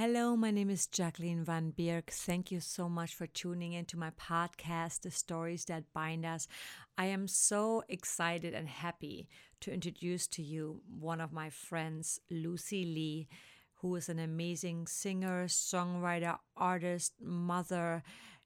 Hello, my name is Jacqueline Van Bierk. Thank you so much for tuning into my podcast, The Stories That Bind Us. I am so excited and happy to introduce to you one of my friends, Lucy Lee, who is an amazing singer, songwriter, artist, mother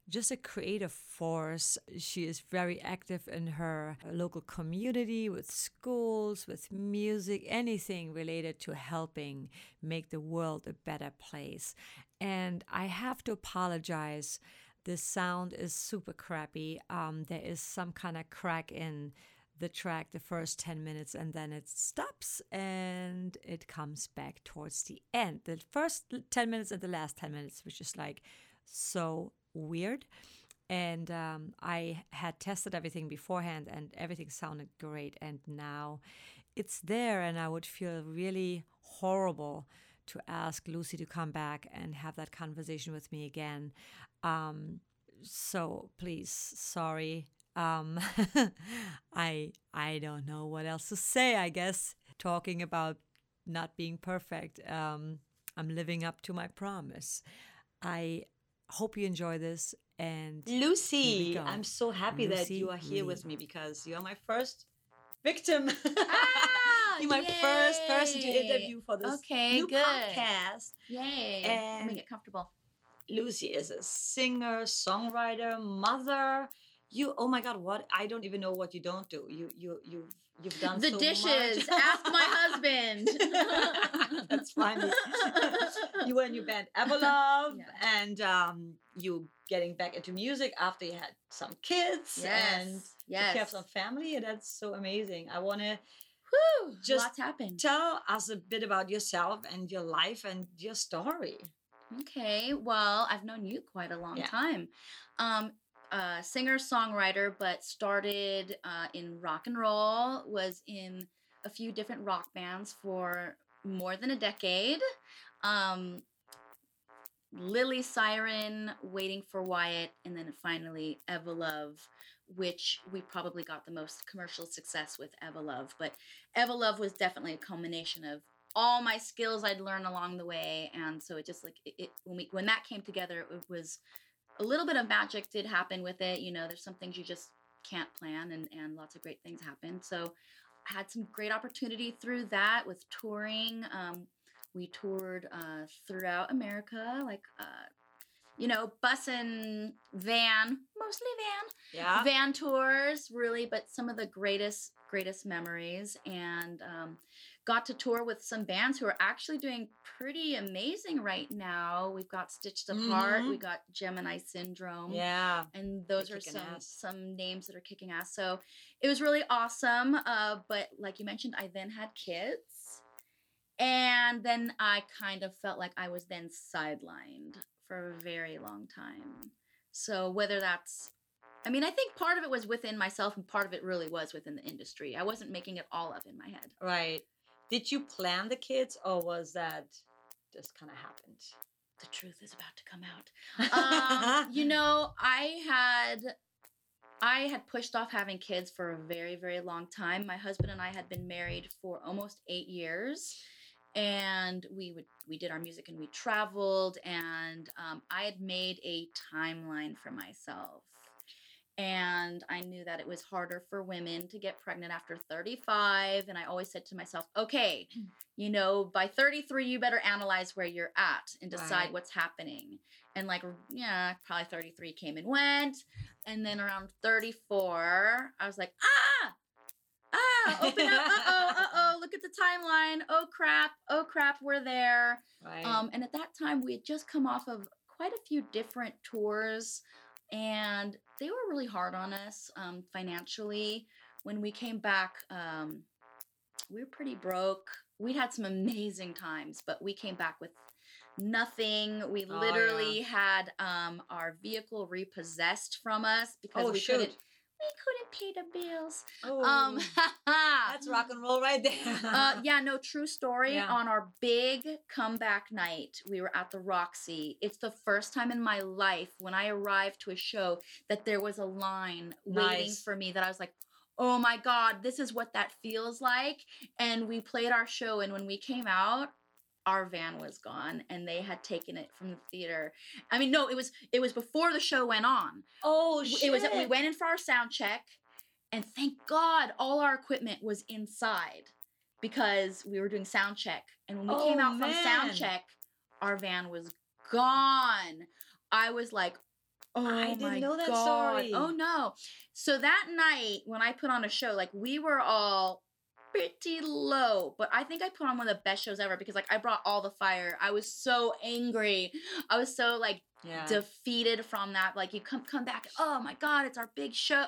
just a creative force. She is very active in her local community with schools, with music, anything related to helping make the world a better place. And I have to apologize. The sound is super crappy. Um, there is some kind of crack in the track the first 10 minutes and then it stops and it comes back towards the end. The first 10 minutes and the last 10 minutes, which is like so weird. And um, I had tested everything beforehand and everything sounded great. And now it's there, and I would feel really horrible to ask Lucy to come back and have that conversation with me again. Um, so please, sorry. Um, I I don't know what else to say. I guess talking about not being perfect. Um, I'm living up to my promise. I hope you enjoy this. And Lucy, I'm so happy Lucy that you are here Lee. with me because you are my first victim. Ah, You're my yay. first person to interview for this okay, new good. podcast. Yay! And Let me get comfortable. Lucy is a singer, songwriter, mother. You, oh my God, what? I don't even know what you don't do. You, you, you You've done the so dishes. Ask my husband. That's funny. you were in your band Everlove, yeah. and um, you getting back into music after you had some kids yes. and yes. you have some family. That's so amazing. I want to just Lots happened. tell us a bit about yourself and your life and your story. Okay, well, I've known you quite a long yeah. time. Um, uh, singer songwriter, but started uh, in rock and roll. Was in a few different rock bands for more than a decade. Um, Lily Siren, Waiting for Wyatt, and then finally Everlove, which we probably got the most commercial success with Everlove. But Everlove was definitely a culmination of all my skills I'd learned along the way, and so it just like it, it when we when that came together, it was a little bit of magic did happen with it. You know, there's some things you just can't plan, and and lots of great things happen. So I had some great opportunity through that with touring. Um, we toured uh, throughout America, like uh, you know, bus and van, mostly van. Yeah. Van tours, really, but some of the greatest, greatest memories. And um, got to tour with some bands who are actually doing pretty amazing right now. We've got Stitched Up Heart, mm-hmm. we got Gemini Syndrome. Yeah. And those are some ass. some names that are kicking ass. So it was really awesome. Uh, but like you mentioned, I then had kids. And then I kind of felt like I was then sidelined for a very long time. So whether that's I mean, I think part of it was within myself and part of it really was within the industry. I wasn't making it all up in my head. Right. Did you plan the kids or was that just kind of happened? The truth is about to come out. um, you know, I had I had pushed off having kids for a very, very long time. My husband and I had been married for almost eight years and we would we did our music and we traveled and um, i had made a timeline for myself and i knew that it was harder for women to get pregnant after 35 and i always said to myself okay you know by 33 you better analyze where you're at and decide right. what's happening and like yeah probably 33 came and went and then around 34 i was like ah ah, open up. Uh oh, uh oh. Look at the timeline. Oh crap. Oh crap. We're there. Right. Um, and at that time, we had just come off of quite a few different tours, and they were really hard on us um, financially. When we came back, um, we were pretty broke. We'd had some amazing times, but we came back with nothing. We oh, literally yeah. had um, our vehicle repossessed from us because oh, we shoot. couldn't couldn't pay the bills. Oh, um, that's rock and roll right there. uh, yeah, no, true story. Yeah. On our big comeback night, we were at the Roxy. It's the first time in my life when I arrived to a show that there was a line nice. waiting for me that I was like, oh my God, this is what that feels like. And we played our show, and when we came out, our van was gone and they had taken it from the theater. I mean, no, it was it was before the show went on. Oh shit! It was we went in for our sound check, and thank God all our equipment was inside because we were doing sound check. And when we oh, came out man. from sound check, our van was gone. I was like, Oh I didn't know that God. Oh, story. Oh no. So that night when I put on a show, like we were all pretty low, but I think I put on one of the best shows ever because like I brought all the fire. I was so angry. I was so like yeah. defeated from that. Like you come come back, oh my god, it's our big show.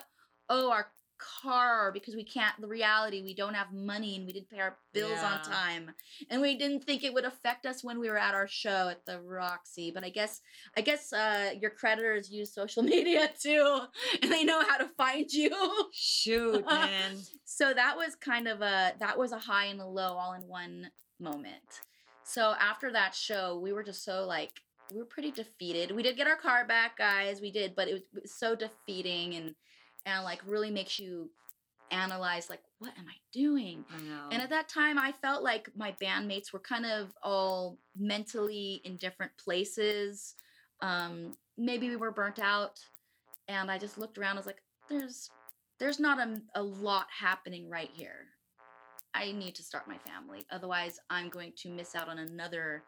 Oh, our car because we can't the reality we don't have money and we didn't pay our bills yeah. on time. And we didn't think it would affect us when we were at our show at the roxy. But i guess i guess uh your creditors use social media too and they know how to find you. Shoot man. So that was kind of a that was a high and a low all in one moment. So after that show we were just so like we were pretty defeated. We did get our car back guys. We did but it was, it was so defeating and and like really makes you analyze like what am i doing? I and at that time i felt like my bandmates were kind of all mentally in different places. Um maybe we were burnt out and i just looked around I was like there's there's not a, a lot happening right here. I need to start my family otherwise i'm going to miss out on another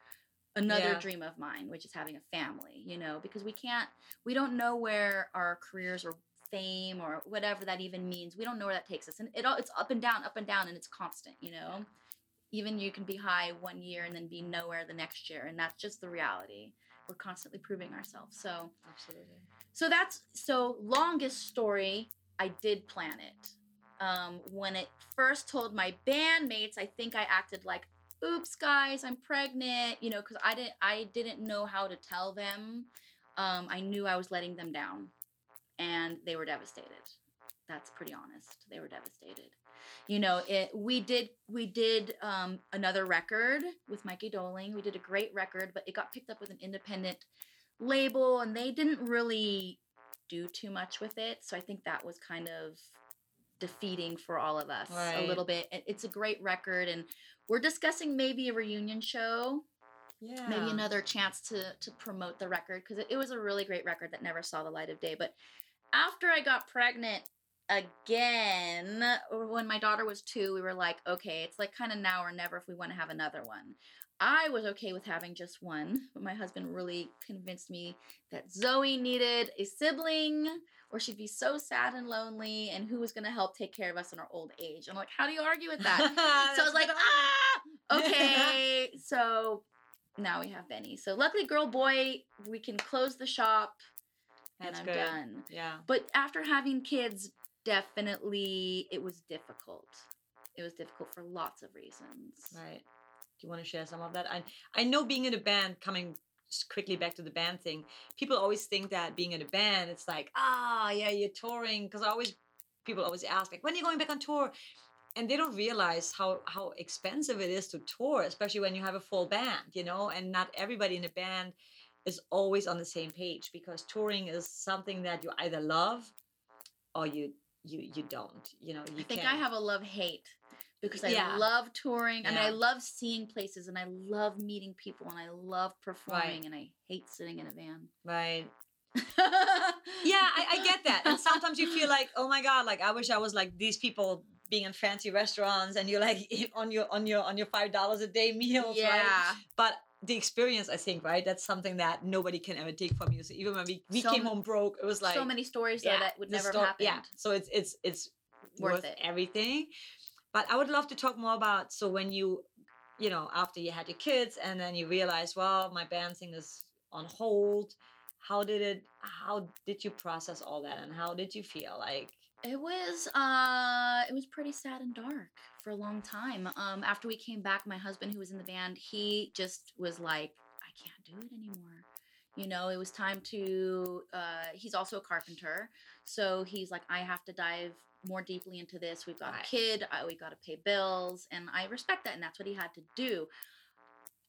another yeah. dream of mine which is having a family you know because we can't we don't know where our careers are fame or whatever that even means. We don't know where that takes us. And it all it's up and down, up and down, and it's constant, you know? Even you can be high one year and then be nowhere the next year. And that's just the reality. We're constantly proving ourselves. So Absolutely. So that's so longest story, I did plan it. Um, when it first told my bandmates, I think I acted like, oops guys, I'm pregnant, you know, because I didn't I didn't know how to tell them. Um, I knew I was letting them down and they were devastated. That's pretty honest. They were devastated. You know, it. We did we did um, another record with Mikey Doling. We did a great record, but it got picked up with an independent label, and they didn't really do too much with it. So I think that was kind of defeating for all of us right. a little bit. It's a great record, and we're discussing maybe a reunion show. Yeah. Maybe another chance to to promote the record because it, it was a really great record that never saw the light of day. But after I got pregnant again, when my daughter was two, we were like, okay, it's like kind of now or never if we want to have another one. I was okay with having just one, but my husband really convinced me that Zoe needed a sibling or she'd be so sad and lonely and who was going to help take care of us in our old age. I'm like, how do you argue with that? so I was like, ah, okay. so now we have Benny. So luckily, girl, boy, we can close the shop that's and I'm good. done. Yeah. But after having kids, definitely it was difficult. It was difficult for lots of reasons. Right. Do you want to share some of that? I I know being in a band, coming quickly back to the band thing, people always think that being in a band, it's like, ah, yeah, you're touring. Because I always, people always ask, like, when are you going back on tour? And they don't realize how how expensive it is to tour, especially when you have a full band, you know, and not everybody in a band is always on the same page because touring is something that you either love or you you you don't you know you i think can't. i have a love hate because i yeah. love touring yeah. and i love seeing places and i love meeting people and i love performing right. and i hate sitting in a van right yeah I, I get that and sometimes you feel like oh my god like i wish i was like these people being in fancy restaurants and you're like on your on your on your five dollars a day meals yeah right? but the experience, I think, right? That's something that nobody can ever take from you. So even when we, we so came home broke, it was like so many stories yeah, that would never sto- happen. Yeah. So it's it's it's worth, worth it. everything. But I would love to talk more about so when you, you know, after you had your kids and then you realize, well, my band thing is on hold. How did it? How did you process all that, and how did you feel like? It was uh it was pretty sad and dark for a long time. Um after we came back, my husband who was in the band, he just was like, I can't do it anymore. You know, it was time to uh he's also a carpenter. So he's like, I have to dive more deeply into this. We've got right. a kid, I, we got to pay bills, and I respect that and that's what he had to do.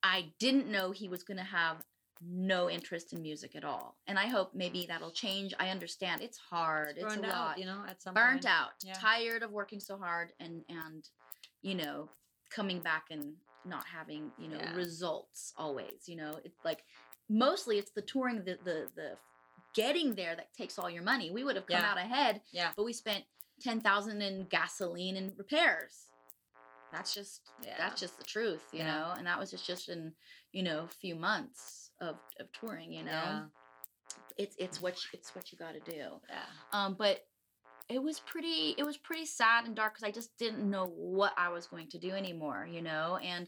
I didn't know he was going to have no interest in music at all. And I hope maybe that'll change. I understand it's hard. It's, it's a lot. you know, at some burnt point. out, yeah. tired of working so hard and and you know, coming back and not having you know yeah. results always you know it's like mostly it's the touring the the the getting there that takes all your money. We would have come yeah. out ahead yeah. but we spent 10,000 in gasoline and repairs. That's just yeah. that's just the truth you know and that was just just in you know a few months of of touring you know? It's it's what you, it's what you got to do. Yeah. Um but it was pretty it was pretty sad and dark because i just didn't know what i was going to do anymore you know and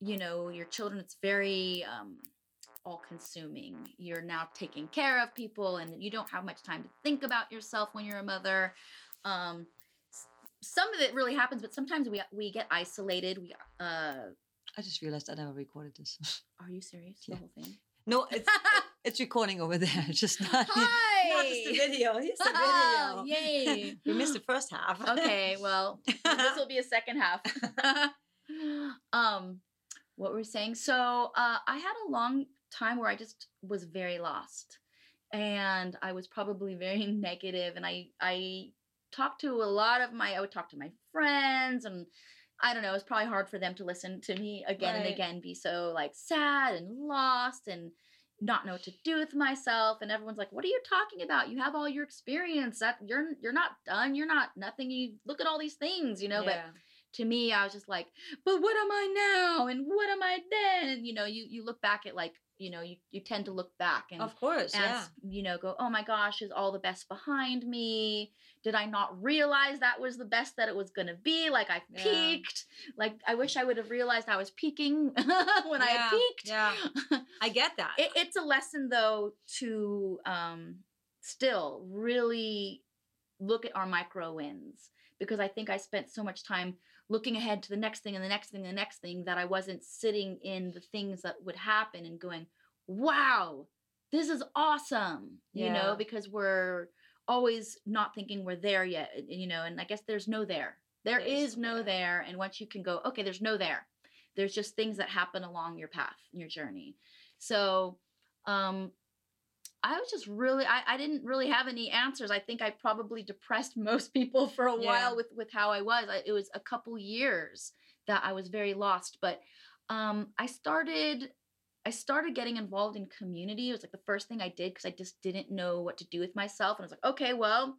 you know your children it's very um all consuming you're now taking care of people and you don't have much time to think about yourself when you're a mother um some of it really happens, but sometimes we we get isolated. We uh I just realized I never recorded this. Are you serious? Yeah. The whole thing? No, it's it's recording over there. Just not, Hi! not just the video. Here's the video. Yay. we missed the first half. okay, well, this will be a second half. um what we're we saying. So uh I had a long time where I just was very lost. And I was probably very negative and I I talked to a lot of my I would talk to my friends and I don't know, it's probably hard for them to listen to me again right. and again be so like sad and lost and not know what to do with myself and everyone's like what are you talking about? You have all your experience. That you're you're not done. You're not nothing. You look at all these things you know yeah. but to me i was just like but what am i now? And what am i then? And you know you you look back at like you know you, you tend to look back and of course and, yeah. you know go oh my gosh is all the best behind me? Did i not realize that was the best that it was going to be? Like i yeah. peaked. Like i wish i would have realized i was peaking when yeah. i had peaked. yeah. I get that. It, it's a lesson though to um still really look at our micro wins because i think i spent so much time looking ahead to the next thing and the next thing and the next thing that I wasn't sitting in the things that would happen and going, wow, this is awesome, yeah. you know, because we're always not thinking we're there yet, you know, and I guess there's no there. There there's is no there. there. And once you can go, okay, there's no there. There's just things that happen along your path, your journey. So, um, I was just really I, I didn't really have any answers. I think I probably depressed most people for a yeah. while with with how I was. I, it was a couple years that I was very lost, but um I started I started getting involved in community. It was like the first thing I did because I just didn't know what to do with myself and I was like, "Okay, well,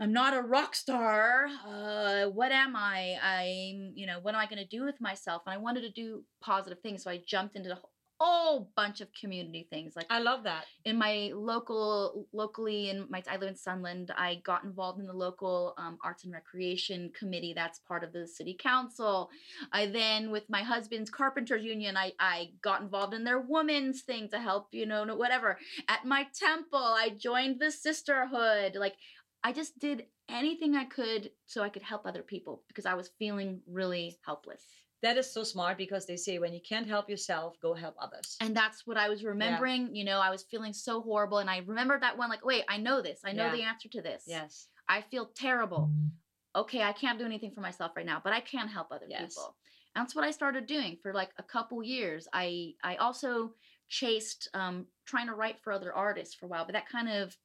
I'm not a rock star. Uh, what am I? I'm, you know, what am I going to do with myself? And I wanted to do positive things. So I jumped into whole bunch of community things. Like I love that. In my local, locally in my I live in Sunland. I got involved in the local um, arts and recreation committee. That's part of the city council. I then, with my husband's carpenters union, I I got involved in their women's thing to help you know whatever. At my temple, I joined the sisterhood. Like I just did anything I could so I could help other people because I was feeling really helpless that is so smart because they say when you can't help yourself, go help others. And that's what I was remembering. Yeah. You know, I was feeling so horrible. And I remembered that one, like, wait, I know this. I know yeah. the answer to this. Yes. I feel terrible. Okay, I can't do anything for myself right now, but I can help other yes. people. And that's what I started doing for like a couple years. I I also chased um, trying to write for other artists for a while, but that kind of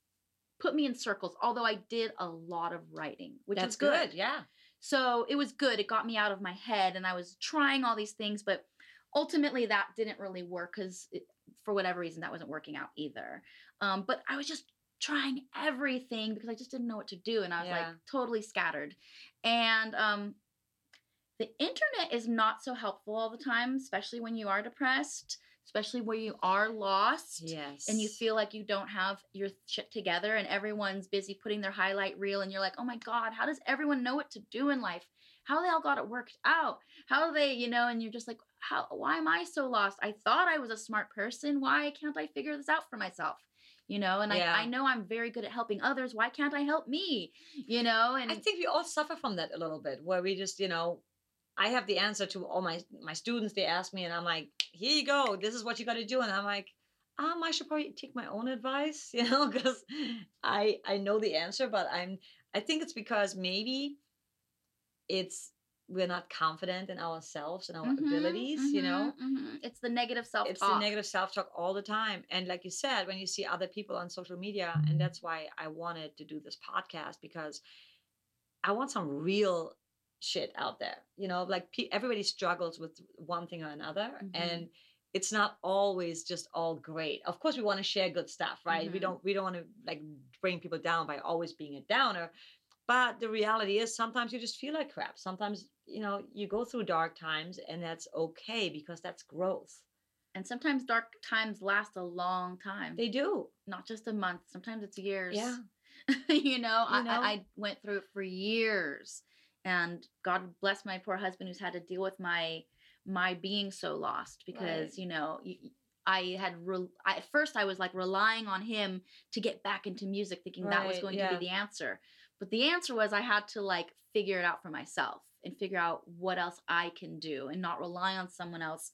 put me in circles. Although I did a lot of writing, which that's is good. good. Yeah. So it was good. It got me out of my head and I was trying all these things, but ultimately that didn't really work because for whatever reason that wasn't working out either. Um, but I was just trying everything because I just didn't know what to do and I was yeah. like totally scattered. And um, the internet is not so helpful all the time, especially when you are depressed especially where you are lost yes and you feel like you don't have your shit together and everyone's busy putting their highlight reel and you're like oh my god how does everyone know what to do in life? How they all got it worked out? How they you know and you're just like how why am i so lost? I thought i was a smart person. Why can't i figure this out for myself? You know and yeah. I, I know i'm very good at helping others. Why can't i help me? You know and i think we all suffer from that a little bit where we just you know I have the answer to all my my students. They ask me, and I'm like, "Here you go. This is what you got to do." And I'm like, um, I should probably take my own advice, you know, because I I know the answer, but I'm I think it's because maybe it's we're not confident in ourselves and our mm-hmm, abilities, mm-hmm, you know. Mm-hmm. It's the negative self. It's the negative self talk all the time. And like you said, when you see other people on social media, and mm-hmm. that's why I wanted to do this podcast because I want some real shit out there. You know, like everybody struggles with one thing or another, mm-hmm. and it's not always just all great. Of course, we want to share good stuff, right? Mm-hmm. We don't we don't want to like bring people down by always being a downer. But the reality is sometimes you just feel like crap. Sometimes, you know, you go through dark times and that's okay because that's growth. And sometimes dark times last a long time. They do. Not just a month. Sometimes it's years. Yeah. you, know, you know, I, I went through it for years. And God bless my poor husband who's had to deal with my my being so lost because, right. you know, I had re- I, at first I was like relying on him to get back into music, thinking right, that was going yeah. to be the answer. But the answer was I had to like figure it out for myself and figure out what else I can do and not rely on someone else.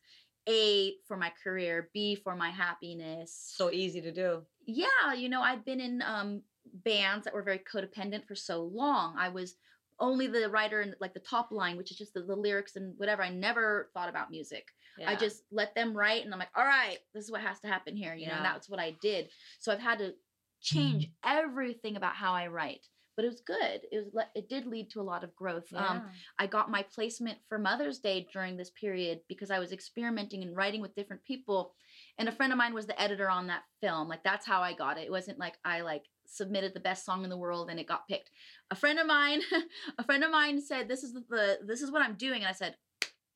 A for my career, B for my happiness. So easy to do. Yeah, you know, I've been in um bands that were very codependent for so long. I was only the writer and like the top line, which is just the, the lyrics and whatever. I never thought about music. Yeah. I just let them write and I'm like, all right, this is what has to happen here, you yeah. know, and that's what I did. So I've had to change everything about how I write but it was good. It was it did lead to a lot of growth. Um, yeah. Um, I got my placement for Mother's Day during this period because I was experimenting and writing with different people, and a friend of mine was the editor on that film. Like that's how I got it. It wasn't like I like submitted the best song in the world and it got picked. A friend of mine, a friend of mine said, "This is the, the this is what I'm doing," and I said.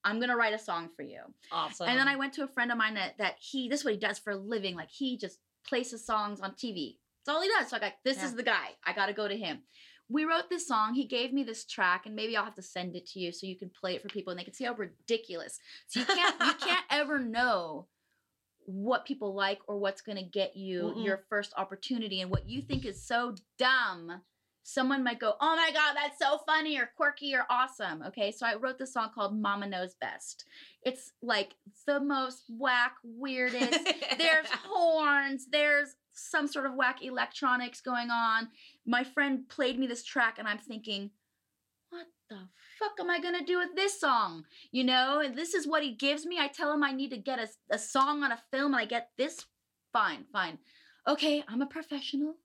I'm gonna write a song for you. Awesome. And then I went to a friend of mine that that he this is what he does for a living. Like he just places songs on TV. That's all he does. So I got this yeah. is the guy. I got to go to him. We wrote this song. He gave me this track, and maybe I'll have to send it to you so you can play it for people and they can see how ridiculous. So you can't you can't ever know what people like or what's going to get you Mm-mm. your first opportunity and what you think is so dumb someone might go, Oh my God, that's so funny or quirky or awesome. Okay, so I wrote this song called Mama Knows Best. It's like the most whack, weirdest. there's horns, there's some sort of whack electronics going on. My friend played me this track, and I'm thinking, the fuck am I gonna do with this song? You know, and this is what he gives me. I tell him I need to get a, a song on a film, and I get this. Fine, fine okay, I'm a professional.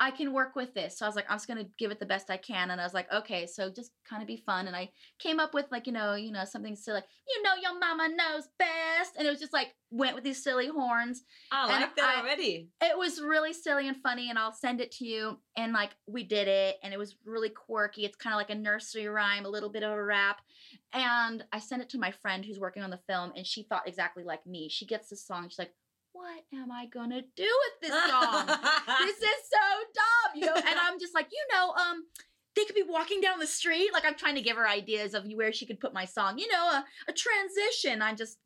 I can work with this. So I was like, I'm just gonna give it the best I can. And I was like, okay, so just kind of be fun. And I came up with like, you know, you know, something silly like, you know, your mama knows best. And it was just like went with these silly horns. I and like that I, already. It was really silly and funny, and I'll send it to you. And like we did it, and it was really quirky. It's kind of like a nursery rhyme, a little bit of a rap. And I sent it to my friend who's working on the film, and she thought exactly like me. She gets the song, she's like, what am I gonna do with this song? this is so dumb, you know. And I'm just like, you know, um, they could be walking down the street. Like I'm trying to give her ideas of where she could put my song. You know, a, a transition. I'm just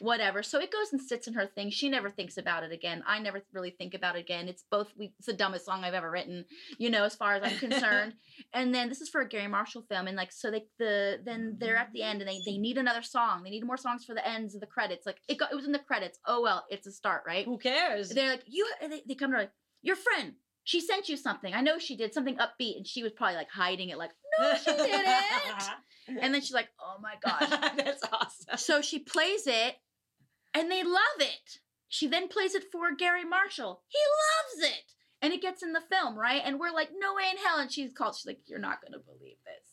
whatever. So it goes and sits in her thing. She never thinks about it again. I never really think about it again. It's both we it's the dumbest song I've ever written, you know, as far as I'm concerned. and then this is for a Garry Marshall film. And like so they the then they're at the end and they they need another song. They need more songs for the ends of the credits. Like it got it was in the credits. Oh well, it's a start, right? Who cares? They're like, you they, they come to like, your friend. She sent you something. I know she did something upbeat, and she was probably like hiding it, like, no, she didn't. and then she's like, oh my gosh. That's awesome. So she plays it, and they love it. She then plays it for Garry Marshall. He loves it. And it gets in the film, right? And we're like, no way in hell. And she's called, she's like, you're not going to believe this.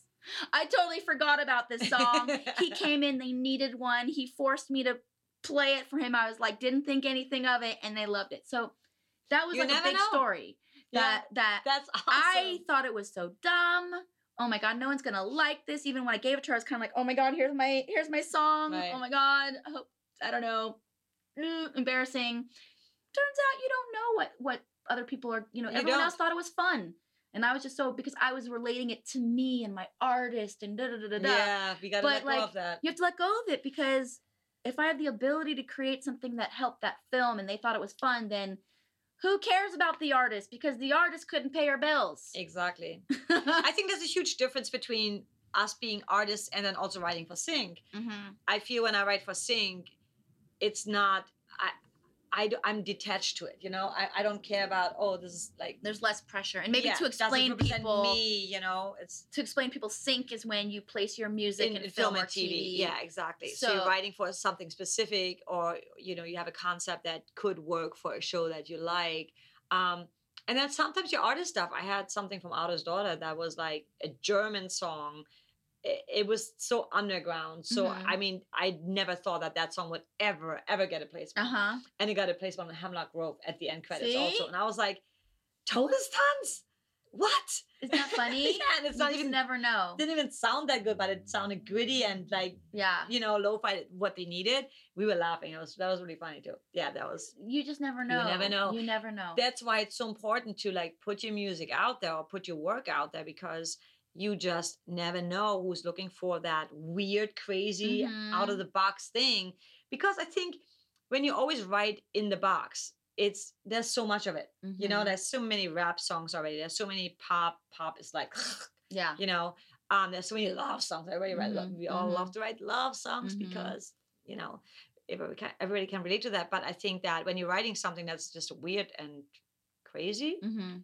I totally forgot about this song. he came in, they needed one. He forced me to play it for him. I was like, didn't think anything of it, and they loved it. So that was you like a big know. story. That yeah, that that's awesome. I thought it was so dumb. Oh my god, no one's gonna like this. Even when I gave it to her, I was kind of like, oh my god, here's my here's my song. Right. Oh my god, I hope I don't know, mm, embarrassing. Turns out you don't know what what other people are. You know, you everyone don't. else thought it was fun. And I was just so because I was relating it to me and my artist and da da da da da. Yeah, you gotta but let like, go of that. You have to let go of it because if I had the ability to create something that helped that film and they thought it was fun, then who cares about the artist? Because the artist couldn't pay her bills. Exactly. I think there's a huge difference between us being artists and then also writing for Sync. Mm-hmm. I feel when I write for Sync, it's not I, I I'm detached to it. You know, I, I don't care about oh this is like there's less pressure and maybe yeah, to explain people me. You know, it's to explain people sync is when you place your music in, in, film, film, or TV. TV. Yeah, exactly. So, so, you're writing for something specific, or you know, you have a concept that could work for a show that you like. Um, and then sometimes your artist stuff. I had something from Artist Daughter that was like a German song it, was so underground. So Mhm. I mean, I never thought that that song would ever ever get a placement. Uh huh. And it got a placement on Hemlock Grove at the end credits See? also. And I was like, total stunts. What? Isn't that funny? yeah, and it's You not just even never know. didn't even sound that good, but it sounded gritty and like Yeah. you know, lo-fi what they needed. We were laughing. It was that was really funny too. Yeah, that was You just never know. You never know. You never know. that's why it's so important to like put your music out there or put your work out there because you just never know who's looking for that weird, crazy, out of Mhm. the box thing. Because I think when you always write in the box, it's there's so much of it. You know, Mhm. there's so many rap songs already. There's so many pop. Pop is like, yeah. you know, um, there's so many love songs. Everybody write love. Mhm, We all love to write love songs because you know everybody can, everybody can relate to that. But I think that when you're writing something that's just weird and crazy, Mm-hmm.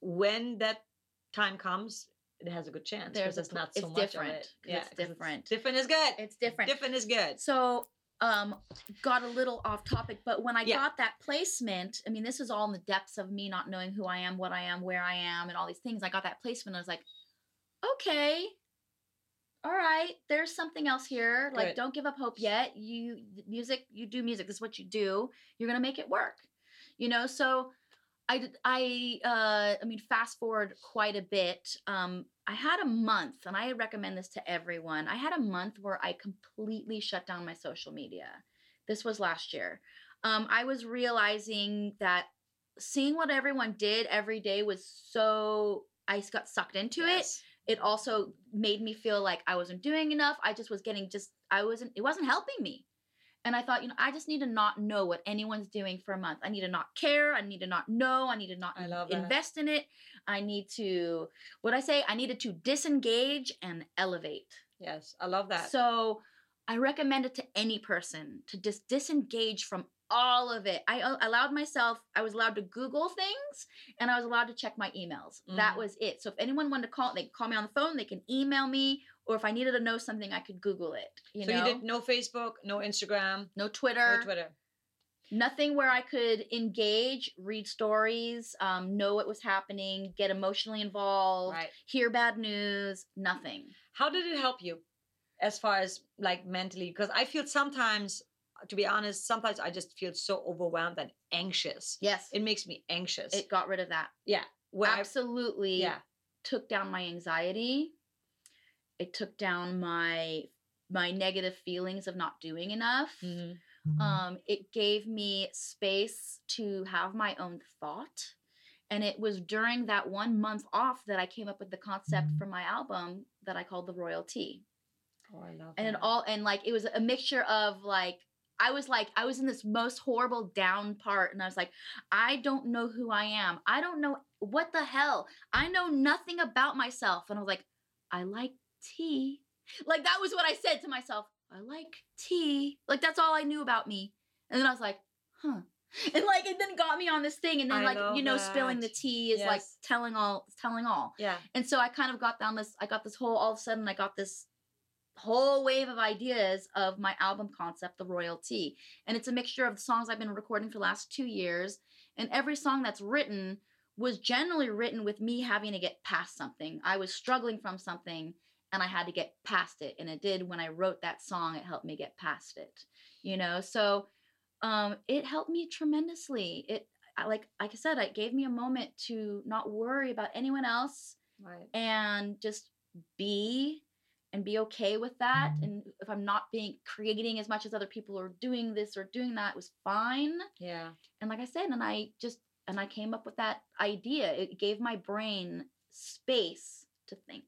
when that time comes, it has a good chance because a not so it's much different, of it. 'cause it's different. It's, different is good. It's different. Different is good. So, um, got a little off topic, but when I Yeah. got that placement, I mean, this is all in the depths of me not knowing who I am, what I am, where I am, and all these things. I got that placement. I was like, okay, all right, there's something else here. Like, Good. don't give up hope yet. You music, you do music. This is what you do. You're gonna make it work. You know, so. I, I, uh, I mean, fast forward quite a bit. Um, I had a month, and I recommend this to everyone. I had a month where I completely shut down my social media. This was last year. Um, I was realizing that seeing what everyone did every day was so. I got sucked into it. It also made me feel like I wasn't doing enough. I just was getting just. I wasn't. It wasn't helping me. And I thought, you know, I just need to not know what anyone's doing for a month. I need to not care. I need to not know. I need to not that. invest in it. I need to, what I say, I needed to disengage and elevate. Yes, I love that. So I recommend it to any person to just disengage from all of it. I allowed myself, I was allowed to Google things and I was allowed to check my emails. That Mhm. was it. So if anyone wanted to call, they call me on the phone, they can email me, or if I needed to know something, I could Google it. You so know, you did no Facebook, no Instagram, no Twitter, no Twitter. nothing where I could engage, read stories, um, know what was happening, get emotionally involved, Right. hear bad news, nothing. How did it help you as far as like mentally? Because I feel sometimes, to be honest, sometimes I just feel so overwhelmed and anxious. Yes, It makes me anxious. it got rid of that. yeah. Where I- Absolutely. yeah. took down my anxiety. It took down my my negative feelings of not doing enough. Mhm. Um, it gave me space to have my own thought. And it was during that one month off that I came up with the concept for my album that I called the Royalty. Oh, I love And it all and like it was a mixture of like I was like I was in this most horrible down part and I was like I don't know who I am. I don't know what the hell. I know nothing about myself and I was like I like tea. Like that was what I said to myself. I like tea. Like that's all I knew about me. And then I was like, huh. And like it then got me on this thing and then I like you know spilling the tea is like telling all telling all. yeah. And so I kind of got down this, I got this whole, all of a sudden, I got this whole wave of ideas of my album concept, The Royalty. And it's a mixture of the songs I've been recording for the last two years. And every song that's written was generally written with me having to get past something. I was struggling from something and I had to get past it. And it did when I wrote that song, it helped me get past it. You know, so um it helped me tremendously. It I, like like I said, it gave me a moment to not worry about anyone else Right. and just be and be okay with that and if i'm not being creating as much as other people are doing this or doing that it was fine Yeah. and like i said and i just and i came up with that idea it gave my brain space to think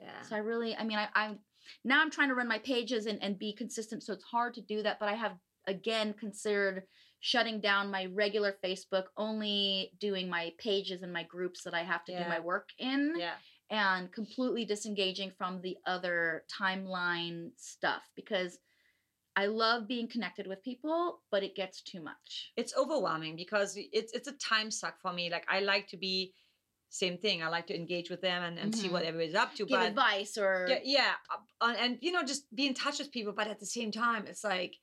Yeah. so i really i mean i i'm now i'm trying to run my pages and, and be consistent so it's hard to do that but i have again considered shutting down my regular facebook only doing my pages and my groups that i have to do my work in yeah. and completely disengaging from the other timeline stuff because I love being connected with people, but it gets too much. It's overwhelming because it's it's a time suck for me. Like I like to be same thing. I like to engage with them and, and see Mhm. what everybody's up to. Give but advice or yeah, yeah, and you know, just be in touch with people. But at the same time, it's like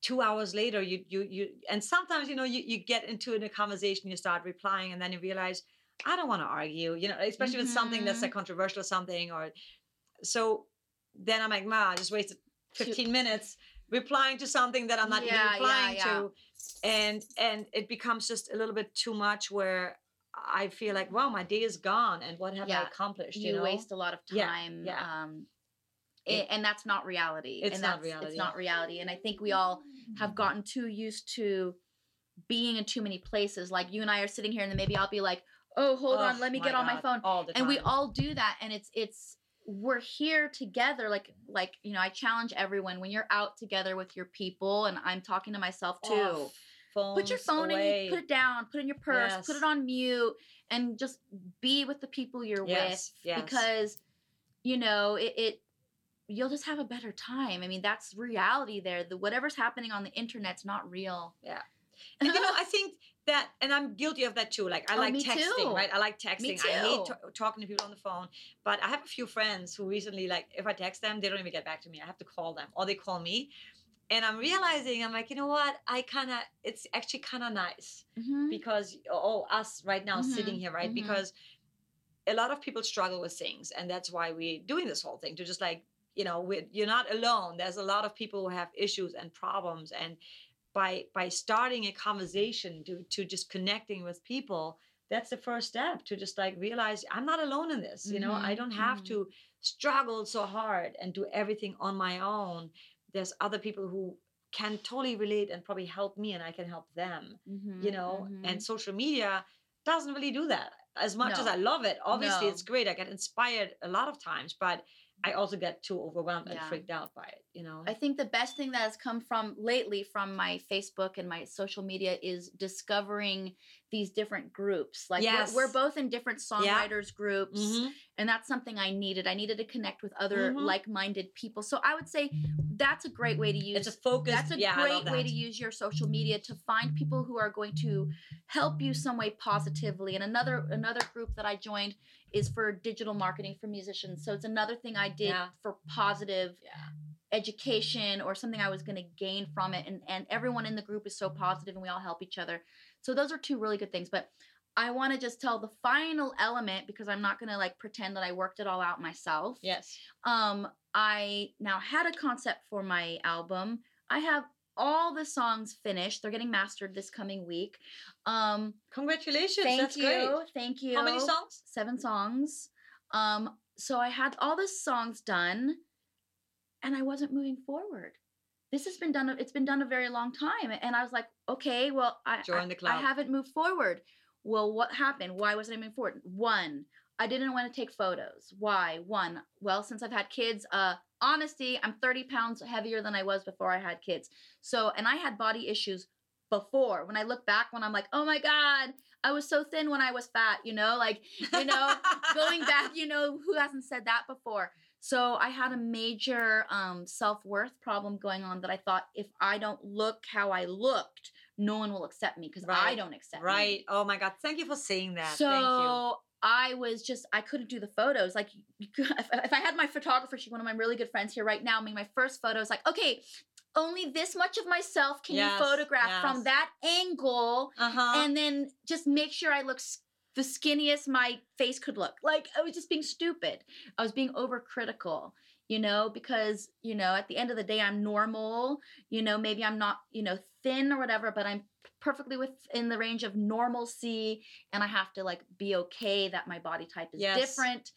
two hours later, you you you, and sometimes you know you you get into a conversation, you start replying, and then you realize I don't want to argue. You know, especially with something that's like controversial or something, or so then I'm like, ma, I just wasted 15 minutes replying to something that I'm not yeah, even replying yeah, yeah. to. And and it becomes just a little bit too much where I feel like, wow, my day is gone and what have I accomplished? You, you know? waste a lot of time. Yeah. Um it, and that's not reality. It's and not reality. It's not reality. And I think we all have gotten too used to being in too many places. Like you and I are sitting here, and then maybe I'll be like, "Oh, hold oh, on, let me get God. on my phone." All the time. And we all do that, and it's it's we're here together like like you know i challenge everyone when you're out together with your people and i'm talking to myself too oh, put your phone away. in put it down put it in your purse yes. put it on mute and just be with the people you're yes, with yes. because you know it, it you'll just have a better time. I mean that's reality there. The whatever's happening on the internet's not real. Yeah. And you know i think that and i'm guilty of that too. Like i oh, like texting too. right? I like texting. I hate t- talking to people on the phone but i have a few friends who recently like if i text them they don't even get back to me. I have to call them. Or they call me and i'm realizing i'm like you know what i kind of it's actually kind of nice mm-hmm. because oh us right now mm-hmm. sitting here right mm-hmm. because a lot of people struggle with things and that's why we're doing this whole thing to just like you know you're not alone there's a lot of people who have issues and problems and by by starting a conversation to to just connecting with people that's the first step to just like realize i'm not alone in this you know mm-hmm. i don't have mm-hmm. to struggle so hard and do everything on my own there's other people who can totally relate and probably help me and i can help them mm-hmm. you know and mm-hmm. social media doesn't really do that as much no. as i love it obviously no. it's great i get inspired a lot of times but I also get too overwhelmed yeah. and freaked out by it, you know. I think the best thing that has come from lately from my Facebook and my social media is discovering these different groups. Like yes. we're, we're, both in different songwriters yeah. groups, mm-hmm. and that's something I needed. I needed to connect with other mm-hmm. like-minded people. So I would say that's a great way to use. It's a focus. That's a yeah, great that. way to use your social media to find people who are going to help you some way positively. And another another group that I joined is for digital marketing for musicians. So it's another thing I did yeah. for positive. Education or something I was going to gain from it. And, and everyone in the group is so positive and we all help each other. So those are two really good things. But I want to just tell the final element because I'm not going to like pretend that I worked it all out myself. Yes. Um, I now had a concept for my album. I have all the songs finished. They're getting mastered this coming week. Um, Congratulations! Thank That's you. Great. Thank you. How many songs? Seven songs. Um, so I had all the songs done, and I wasn't moving forward. This has been done it's been done a very long time and i was like okay well i Join the club. I, I haven't moved forward. Well what happened? Why wasn't i moving forward? One i didn't want to take photos. Why? One well since i've had kids uh honesty i'm 30 pounds heavier than i was before i had kids. So and i had body issues before. When i look back when i'm like oh my god i was so thin when i was fat you know like you know going back you know who hasn't said that before so I had a major um, self worth problem going on that I thought if I don't look how I looked, no one will accept me because right. I don't accept right. Me. Oh my God. Thank you for saying that. So I was just, I couldn't do the photos. Like, if, if I had my photographer, she's one of my really good friends here right now, I mean, my first photo is like, okay, only this much of myself can yes, you photograph yes. from that angle uh-huh. and then just make sure I look the skinniest my face could look. Like I was just being stupid. I was being overcritical, you know, because, you know, at the end of the day, I'm normal. You know, maybe I'm not, you know, thin or whatever, but I'm perfectly within the range of normalcy. And I have to like be okay that my body type is yes. different.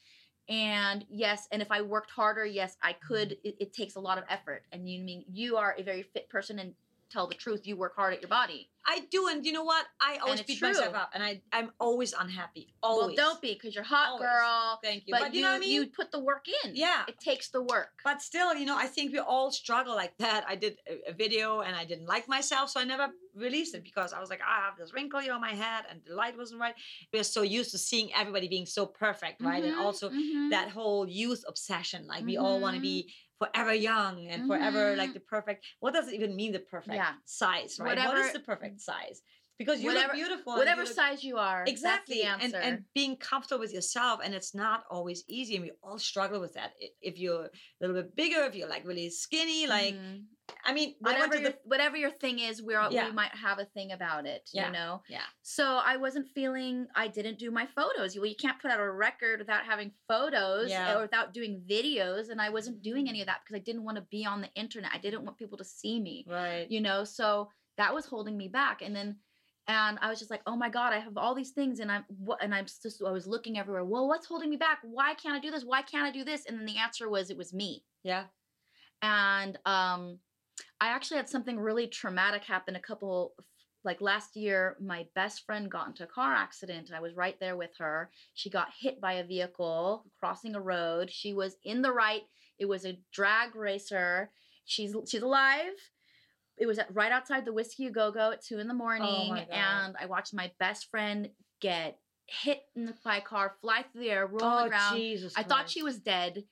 And yes, and if I worked harder, yes, I could. Mm-hmm. It, it takes a lot of effort. And you mean you are a very fit person and tell the truth. You work hard at your body. I do, and you know what? I always beat true. myself up, and I I'm always unhappy. Always. Well, don't be, because you're hot, always. girl. Thank you. But, but you, you, know what I mean? You put the work in. Yeah, it takes the work. But still, you know, I think we all struggle like that. I did a, a video, and I didn't like myself, so I never released it because I was like, I have this wrinkle on my head, and the light wasn't right. We're so used to seeing everybody being so perfect, right? Mm-hmm, and also mm-hmm. that whole youth obsession, like mm-hmm. we all want to be mm-hmm forever young and forever like mm-hmm. the perfect what does it even mean the perfect yeah. size right Whatever. what is the perfect size because you whatever, look beautiful. Whatever look, size you are. Exactly. And, and being comfortable with yourself. And it's not always easy. And we all struggle with that. If you're a little bit bigger, if you're like really skinny, like mm. I mean, whatever your, the, whatever your thing is, we're yeah. we might have a thing about it, yeah. you know. Yeah. So I wasn't feeling I didn't do my photos. Well, you can't put out a record without having photos yeah. or without doing videos, and I wasn't doing any of that because I didn't want to be on the internet. I didn't want people to see me. Right. You know, so that was holding me back, and then and I was just like, oh my god, I have all these things, and I'm what, and I'm just I was looking everywhere. Well, what's holding me back? Why can't I do this? Why can't I do this? And then the answer was it was me. Yeah. And um I actually had something really traumatic happen a couple like last year my best friend got into a car accident and I was right there with her. She got hit by a vehicle crossing a road. She was in the right. It was a drag racer. She's she's alive. It was at, right outside the Whisky Go Go at two in the oh morning, oh and I watched my best friend get hit in the, by a car, fly through the air, roll oh, ground. Jesus I Christ. thought she was dead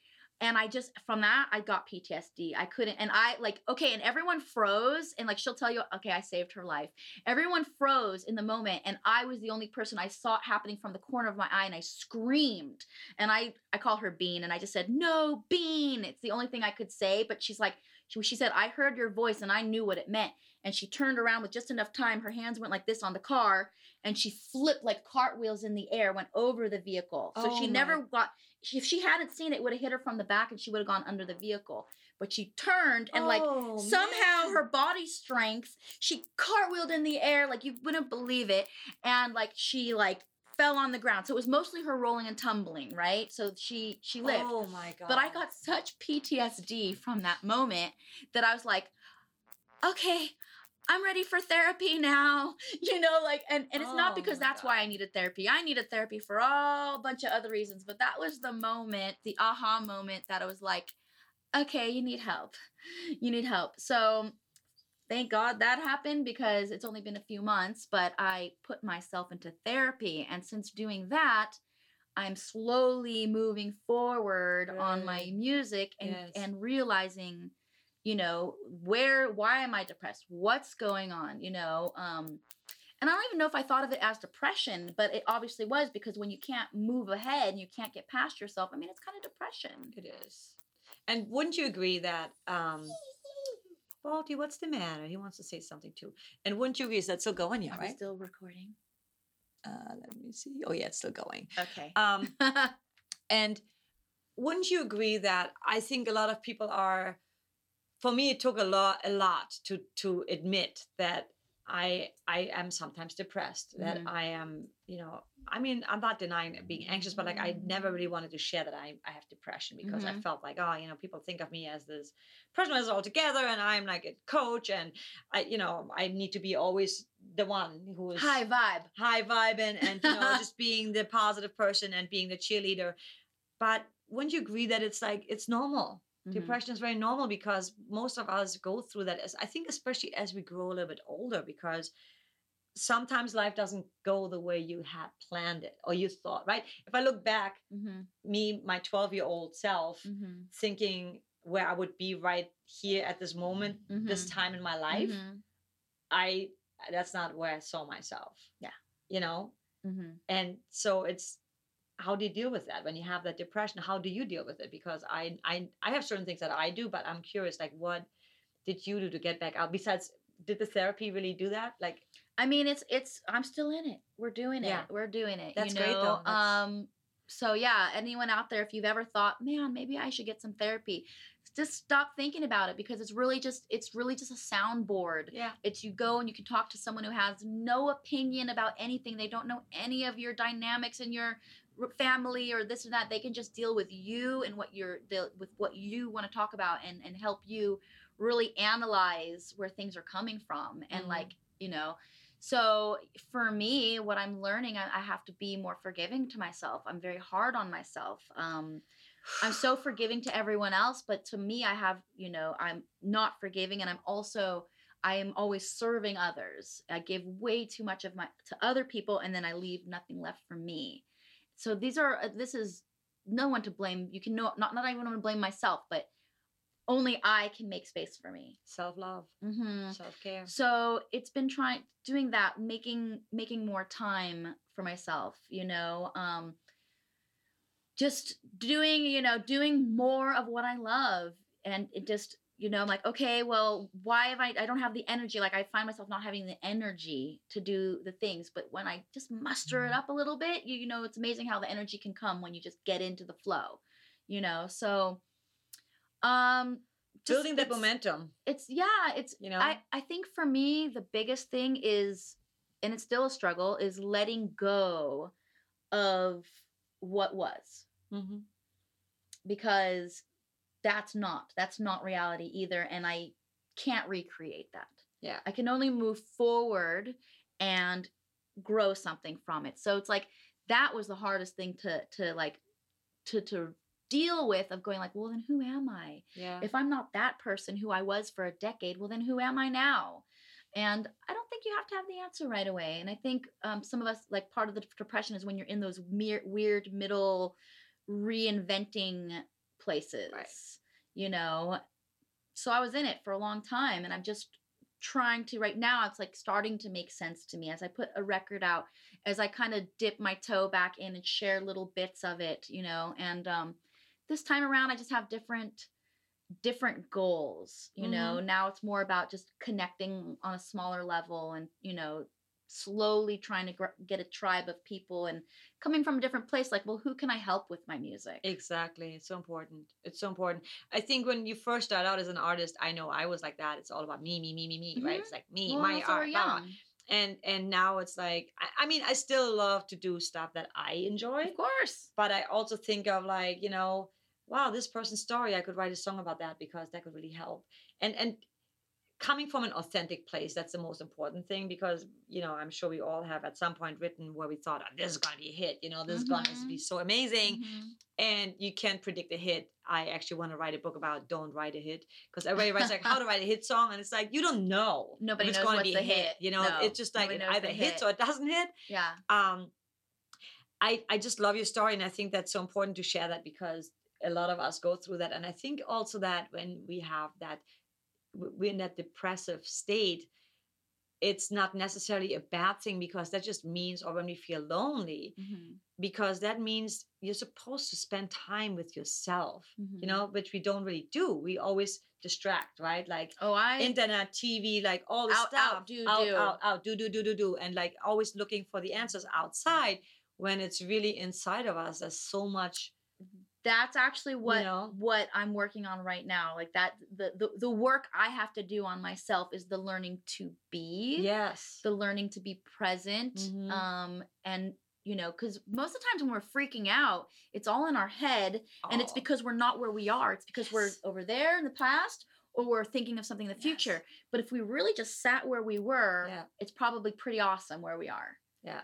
and I just from that I got PTSD. I couldn't and I like okay and everyone froze and like she'll tell you okay I saved her life. Everyone froze in the moment and I was the only person I saw it happening from the corner of my eye and I screamed. And I I call her Bean and I just said no Bean. It's the only thing I could say but she's like she, she said I heard your voice and I knew what it meant and she turned around with just enough time her hands went like this on the car and she flipped like cartwheels in the air went over the vehicle. So oh she never got if she hadn't seen it, would have hit her from the back and she would have gone under the vehicle. But she turned and like oh, somehow man. her body strength, she cartwheeled in the air like you wouldn't believe it, and like she like fell on the ground. So it was mostly her rolling and tumbling, right? So she she lived. Oh my god! But I got such PTSD from that moment that I was like, okay, I'm ready for therapy now. You know, like, and, and it's oh not because that's God. why I needed therapy. I needed therapy for all a bunch of other reasons, but that was the moment, the aha moment that I was like, okay, you need help. You need help. So thank God that happened because it's only been a few months, but I put myself into therapy. And since doing that, I'm slowly moving forward right. on my music and, yes. and realizing you know where why am i depressed what's going on you know um and i don't even know if i thought of it as depression but it obviously was because when you can't move ahead and you can't get past yourself i mean it's kind of depression it is and wouldn't you agree that um Baldy, what's the matter? He wants to say something too. And wouldn't you agree? Is that still going? Yeah, right? Still recording. Uh, let me see. Oh yeah, it's still going. Okay. Um, and wouldn't you agree that I think a lot of people are for me it took a lot a lot to to admit that I I am sometimes depressed. That mm-hmm. I am, you know, I mean, I'm not denying being anxious, but like I never really wanted to share that I, I have depression because mm-hmm. I felt like, oh, you know, people think of me as this person that's all together and I'm like a coach and I, you know, I need to be always the one who is high vibe. High vibe and, and you know, just being the positive person and being the cheerleader. But wouldn't you agree that it's like it's normal? Mm-hmm. Depression is very normal because most of us go through that. As I think, especially as we grow a little bit older, because sometimes life doesn't go the way you had planned it or you thought. Right? If I look back, mm-hmm. me, my twelve-year-old self, mm-hmm. thinking where I would be right here at this moment, this mm-hmm. time in my life, mm-hmm. I that's not where I saw myself. Yeah, you know. Mm-hmm. And so it's how do you deal with that when you have that depression? How do you deal with it? Because i i i have certain things that i do but i'm curious like what did you do to get back out? Besides did the therapy really do that? Like i mean it's it's i'm still in it. We're doing it. We're doing it that's you know? great though. that's... um so yeah anyone out there if you've ever thought man maybe i should get some therapy just stop thinking about it because it's really just it's really just a soundboard. Yeah. It's you go and you can talk to someone who has no opinion about anything. They don't know any of your dynamics and your family or this or that they can just deal with you and what you're with what you want to talk about and and help you really analyze where things are coming from and mm-hmm. like you know so for me what i'm learning I, I, have to be more forgiving to myself i'm very hard on myself um i'm so forgiving to everyone else but to me i have you know i'm not forgiving and i'm also I am always serving others. I give way too much of my to other people and then I leave nothing left for me. So these are uh, this is no one to blame. You can no, not not even want to blame myself, but only I can make space for me. Self love, mm-hmm. self care. So it's been trying doing that, making making more time for myself. You know, um, just doing you know doing more of what I love, and it just you know I'm like okay, well, why have I? I don't have the energy. Like I find myself not having the energy to do the things, but when I just muster it mm-hmm. up a little bit, you, you know, it's amazing how the energy can come when you just get into the flow. You know, so um, just, building that momentum. It's yeah, it's you know. I I think for me the biggest thing is, and it's still a struggle, is letting go of what was. Mm-hmm. Because that's not that's not reality either, and I can't recreate that. Yeah, I can only move forward and grow something from it. So it's like that was the hardest thing to to like to to deal with of going like, well, then who am I? Yeah. If I'm not that person who I was for a decade, well, then who am I now? And I don't think you have to have the answer right away. And I think um, some of us, like part of the depression is when you're in those mere, weird middle reinventing places, right. you know? So I was in it for a long time and I'm just trying to right now it's like starting to make sense to me as i put a record out as i kind of dip my toe back in and share little bits of it you know and um this time around i just have different different goals you mm-hmm. know now it's more about just connecting on a smaller level and you know slowly trying to gr- get a tribe of people and coming from a different place like well who can i help with my music? Exactly it's so important it's so important. I think when you first start out as an artist i know i was like that it's all about me me me me me mm-hmm. right it's like me well, my art and and now it's like I, I, mean i still love to do stuff that i enjoy of course. but i also think of like you know wow this person's story i could write a song about that because that could really help. And and coming from an authentic place that's the most important thing because you know i'm sure we all have at some point written where we thought oh, this is going to be a hit you know this mm-hmm. is going to be so amazing mm-hmm. and you can't predict a hit i actually want to write a book about don't write a hit because everybody writes like how to write a hit song and it's like you don't know nobody knows going to be a hit. hit. you know no. it's just like it either hits or it doesn't hit yeah um I, I just love your story and i think that's so important to share that because a lot of us go through that and i think also that when we have that we're in that depressive state it's not necessarily a bad thing because that just means or when we feel lonely mm-hmm. because that means you're supposed to spend time with yourself mm-hmm. you know which we don't really do. We always distract right? Like oh i internet tv like all the out, stuff. out do out, do. out out do do do do do and like always looking for the answers outside when it's really inside of us. There's so much that's actually what you know? what I'm working on right now. Like that the, the the work I have to do on myself is the learning to be. Yes. The learning to be present. Mm-hmm. Um and you know, because most of the times when we're freaking out, it's all in our head, oh. and it's because we're not where we are. It's because yes. we're over there in the past, or we're thinking of something in the yes. future. But if we really just sat where we were, yeah. it's probably pretty awesome where we are. Yeah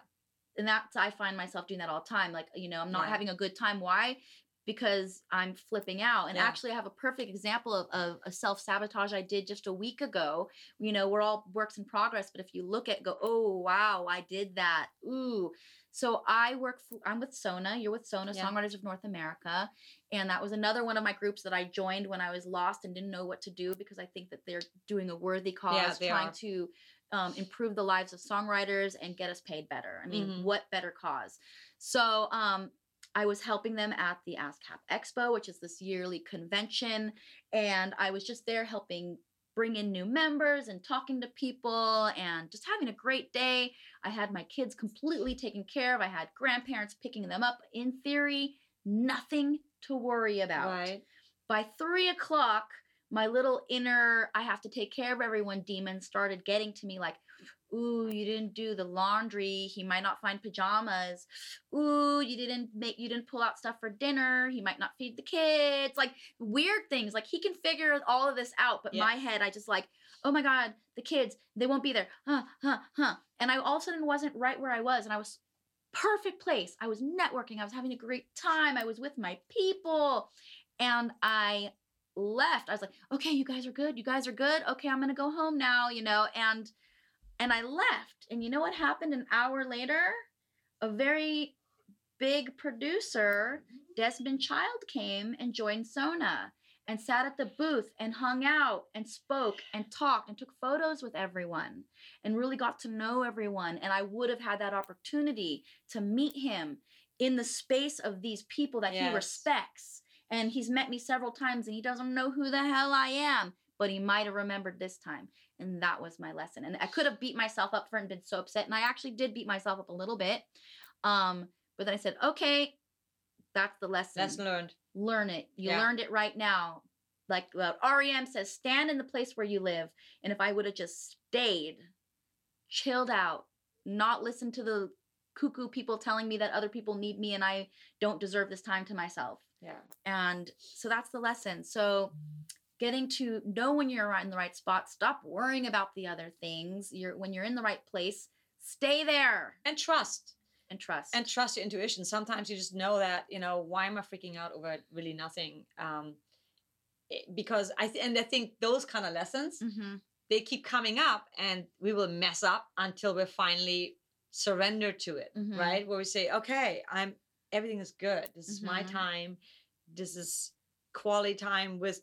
and that's I find myself doing that all the time. Like, you know, I'm not yeah. having a good time. Why? Because I'm flipping out. And yeah. actually, I have a perfect example of, of a self sabotage I did just a week ago. You know, we're all works in progress, but if you look at, go, oh wow, I did that. Ooh. So I work. For, I'm with Sona. You're with Sona, yeah. Songwriters of North America, and that was another one of my groups that I joined when I was lost and didn't know what to do because I think that they're doing a worthy cause, yeah, trying are. to um, improve the lives of songwriters and get us paid better. I mean, mm-hmm. what better cause? So um, I was helping them at the ASCAP Expo, which is this yearly convention. And I was just there helping bring in new members and talking to people and just having a great day. I had my kids completely taken care of. I had grandparents picking them up. In theory, nothing to worry about. Right. By three o'clock, my little inner I have to take care of everyone demon started getting to me like, ooh, you didn't do the laundry. He might not find pajamas. Ooh, you didn't make you didn't pull out stuff for dinner. He might not feed the kids. Like weird things. Like he can figure all of this out, but yeah. my head I just like, oh my god, the kids, they won't be there. Huh, huh, huh. And I all of a sudden wasn't right where I was and I was perfect place. I was networking. I was having a great time. I was with my people. And I left. I was like, okay, you guys are good. You guys are good. Okay, I'm going to go home now, you know, and and I left. And you know what happened an hour later? A very big producer, mm-hmm. Desmond Child, came and joined Sona. and sat at the booth and hung out and spoke and talked and took photos with everyone and really got to know everyone. And I would have had that opportunity to meet him in the space of these people that yes. he respects. And he's met me several times and he doesn't know who the hell I am, but he might have remembered this time. And that was my lesson. And I could have beat myself up for it and been so upset. And I actually did beat myself up a little bit. Um, but then I said, okay, that's the lesson. Lesson learned. Learn it. You yeah. learned it right now. Like well, REM says, stand in the place where you live. And if I would have just stayed, chilled out, not listened to the cuckoo people telling me that other people need me and I don't deserve this time to myself. Yeah. And so that's the lesson. So getting to know when you're in the right spot, stop worrying about the other things. You're when you're in the right place, stay there and trust and trust and trust your intuition sometimes you just know that you know why am i freaking out over really nothing um eh, because i th- and i think those kind of lessons mm-hmm. they keep coming up and we will mess up until we're finally surrender to it mm-hmm. right where we say okay i'm everything is good this is mm-hmm. my time this is quality time with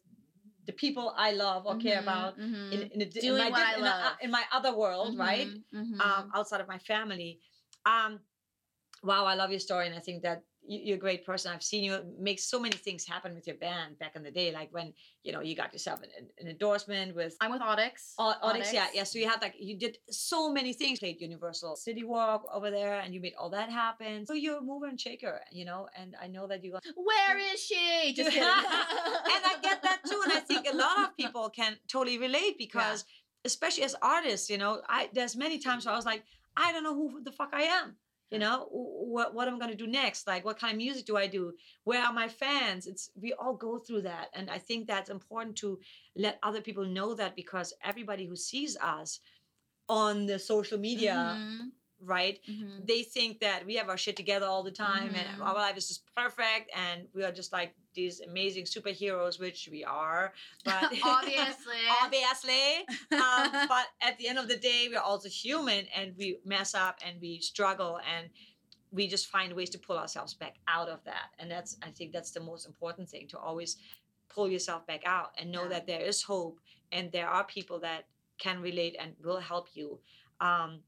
the people I love or care mm-hmm, about mm-hmm. in, in, a, in, my, in, a, in, my, other world, right? Mm-hmm, um, outside of my family. Um, wow, I love your story. And I think that you're a great person. I've seen you make so many things happen with your band back in the day, like when you know you got yourself an, an endorsement with. I'm with Audix. Audix, Audix, yeah, yeah. So you had like you did so many things. Played Universal City Walk over there, and you made all that happen. So you're a mover and shaker, you know. And I know that you. Where hmm. is she? Just kidding. and I get that too, and I think a lot of people can totally relate because, yeah. especially as artists, you know, I there's many times where I was like, I don't know who the fuck I am you know what what am i going to do next? Like what kind of music do i do? Where are my fans? It's we all go through that and i think that's important to let other people know that because everybody who sees us on the social media mm-hmm right? Mm-hmm. They think that we have our shit together all the time mm-hmm. and our life is just perfect and we are just like these amazing superheroes, which we are. But obviously, obviously, um, but at the end of the day, we're also human and we mess up and we struggle and we just find ways to pull ourselves back out of that. And that's, I think, that's the most important thing to always pull yourself back out and know yeah. that there is hope and there are people that can relate and will help you. Um,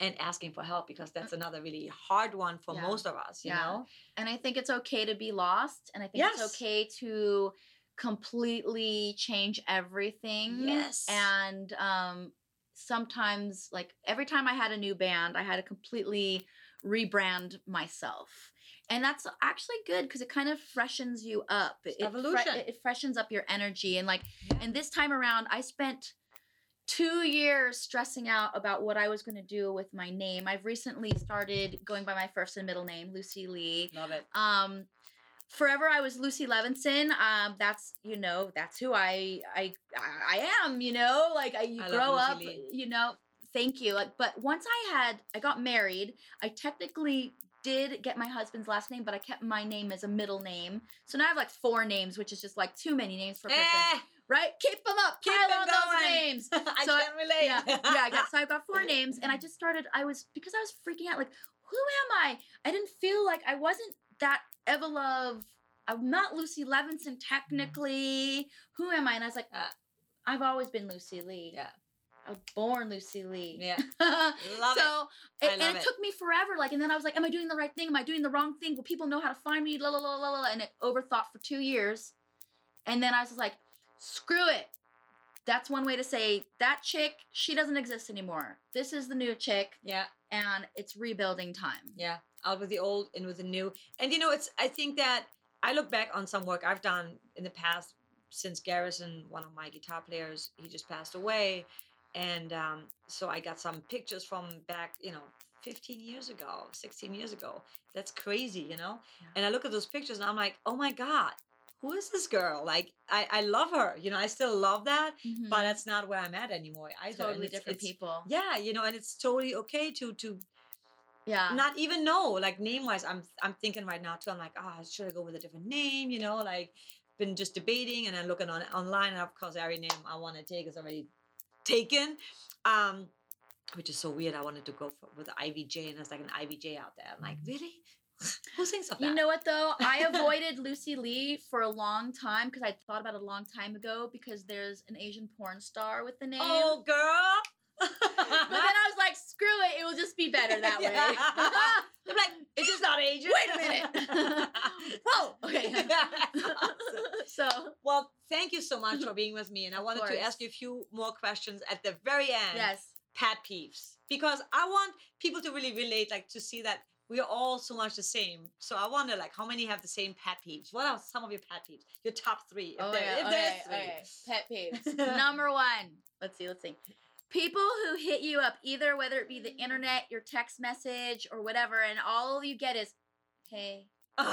and asking for help because that's another really hard one for yeah. most of us, you yeah. know? And I think it's okay to be lost. And I think yes. it's okay to completely change everything. Yes. And um, sometimes, like every time I had a new band, I had to completely rebrand myself. And that's actually good because it kind of freshens you up. It, Evolution. It, fre- it, freshens up your energy. And like, yeah. and this time around, I spent two years stressing out about what I was going to do with my name. I've recently started going by my first and middle name, Lucy Lee. Love it. Um, forever I was Lucy Levinson. Um, that's you know that's who I I I am. You know, like I, I grow up. Lee. You know, thank you. Like, but once I had I got married, I technically did get my husband's last name, but I kept my name as a middle name. So now I have like four names, which is just like too many names for a person. Eh right? Keep them up. Keep Pile them on those names. I so can't relate. Yeah, yeah. I got, so I got four names, and I just started. I was because I was freaking out. Like, who am I? I didn't feel like I wasn't that Everlove. I'm not Lucy Levinson technically. Who am I? And I was like, uh, I've always been Lucy Lee. Yeah. I was born Lucy Lee. Yeah. love so, it. and it, it, took me forever. Like, and then I was like, Am I doing the right thing? Am I doing the wrong thing? Will people know how to find me? La la la la la. And it overthought for two years. And then I was like, screw it. That's one way to say that chick, she doesn't exist anymore. This is the new chick. Yeah. And it's rebuilding time. Yeah. Out with the old, in with the new. And you know, it's I think that I look back on some work I've done in the past since Garrison, one of my guitar players, he just passed away. And um, so I got some pictures from back, you know, 15 years ago, 16 years ago. That's crazy, you know? Yeah. And I look at those pictures and I'm like, oh my God, who is this girl? Like, I, I love her. You know, I still love that, mm-hmm. but that's not where I'm at anymore either. Totally it's, different it's, people. Yeah, you know, and it's totally okay to to yeah not even know like name wise. I'm I'm thinking right now too. I'm like, oh, should I go with a different name? You know, like been just debating and then looking on online, and of course, every name I want to take is already taken. Um, which is so weird. I wanted to go for, with IVJ, and there's like an IVJ out there. I'm like, really? Who thinks of that? You know what though? I avoided Lucy Lee for a long time because I thought about it a long time ago because there's an Asian porn star with the name. Oh, girl. but then I was like, screw it, it will just be better that way. I'm like, it's just not Asian. Wait a minute. Whoa. Okay. awesome. So, well, thank you so much for being with me. And I wanted to ask you a few more questions at the very end. Yes. Pet peeves. Because I want people to really relate, like to see that we are all so much the same. So I wonder, like, how many have the same pet peeves? What are some of your pet peeves? Your top three. If oh, there, yeah. if okay, three. okay. Pet peeves. Number one. Let's see. Let's see. People who hit you up, either whether it be the internet, your text message, or whatever, and all you get is, "Hey."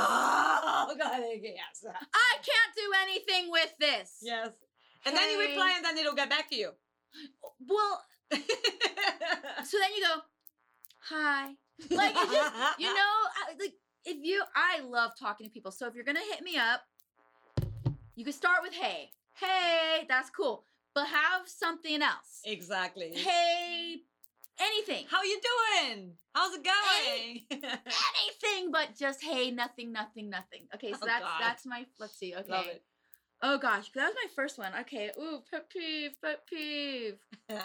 Oh God! Yes. I can't do anything with this. Yes. And hey. then you reply, and then it'll get back to you. Well. so then you go, "Hi." Like just, you know like if you i love talking to people. So if you're gonna hit me up you can start with hey hey that's cool but have something else. Exactly. Hey anything. How you doing? How's it going? Any, anything but just hey nothing nothing nothing. Okay so oh, that's God. that's my let's see okay. oh gosh that was my first one. Okay ooh pet peeve pet peeve.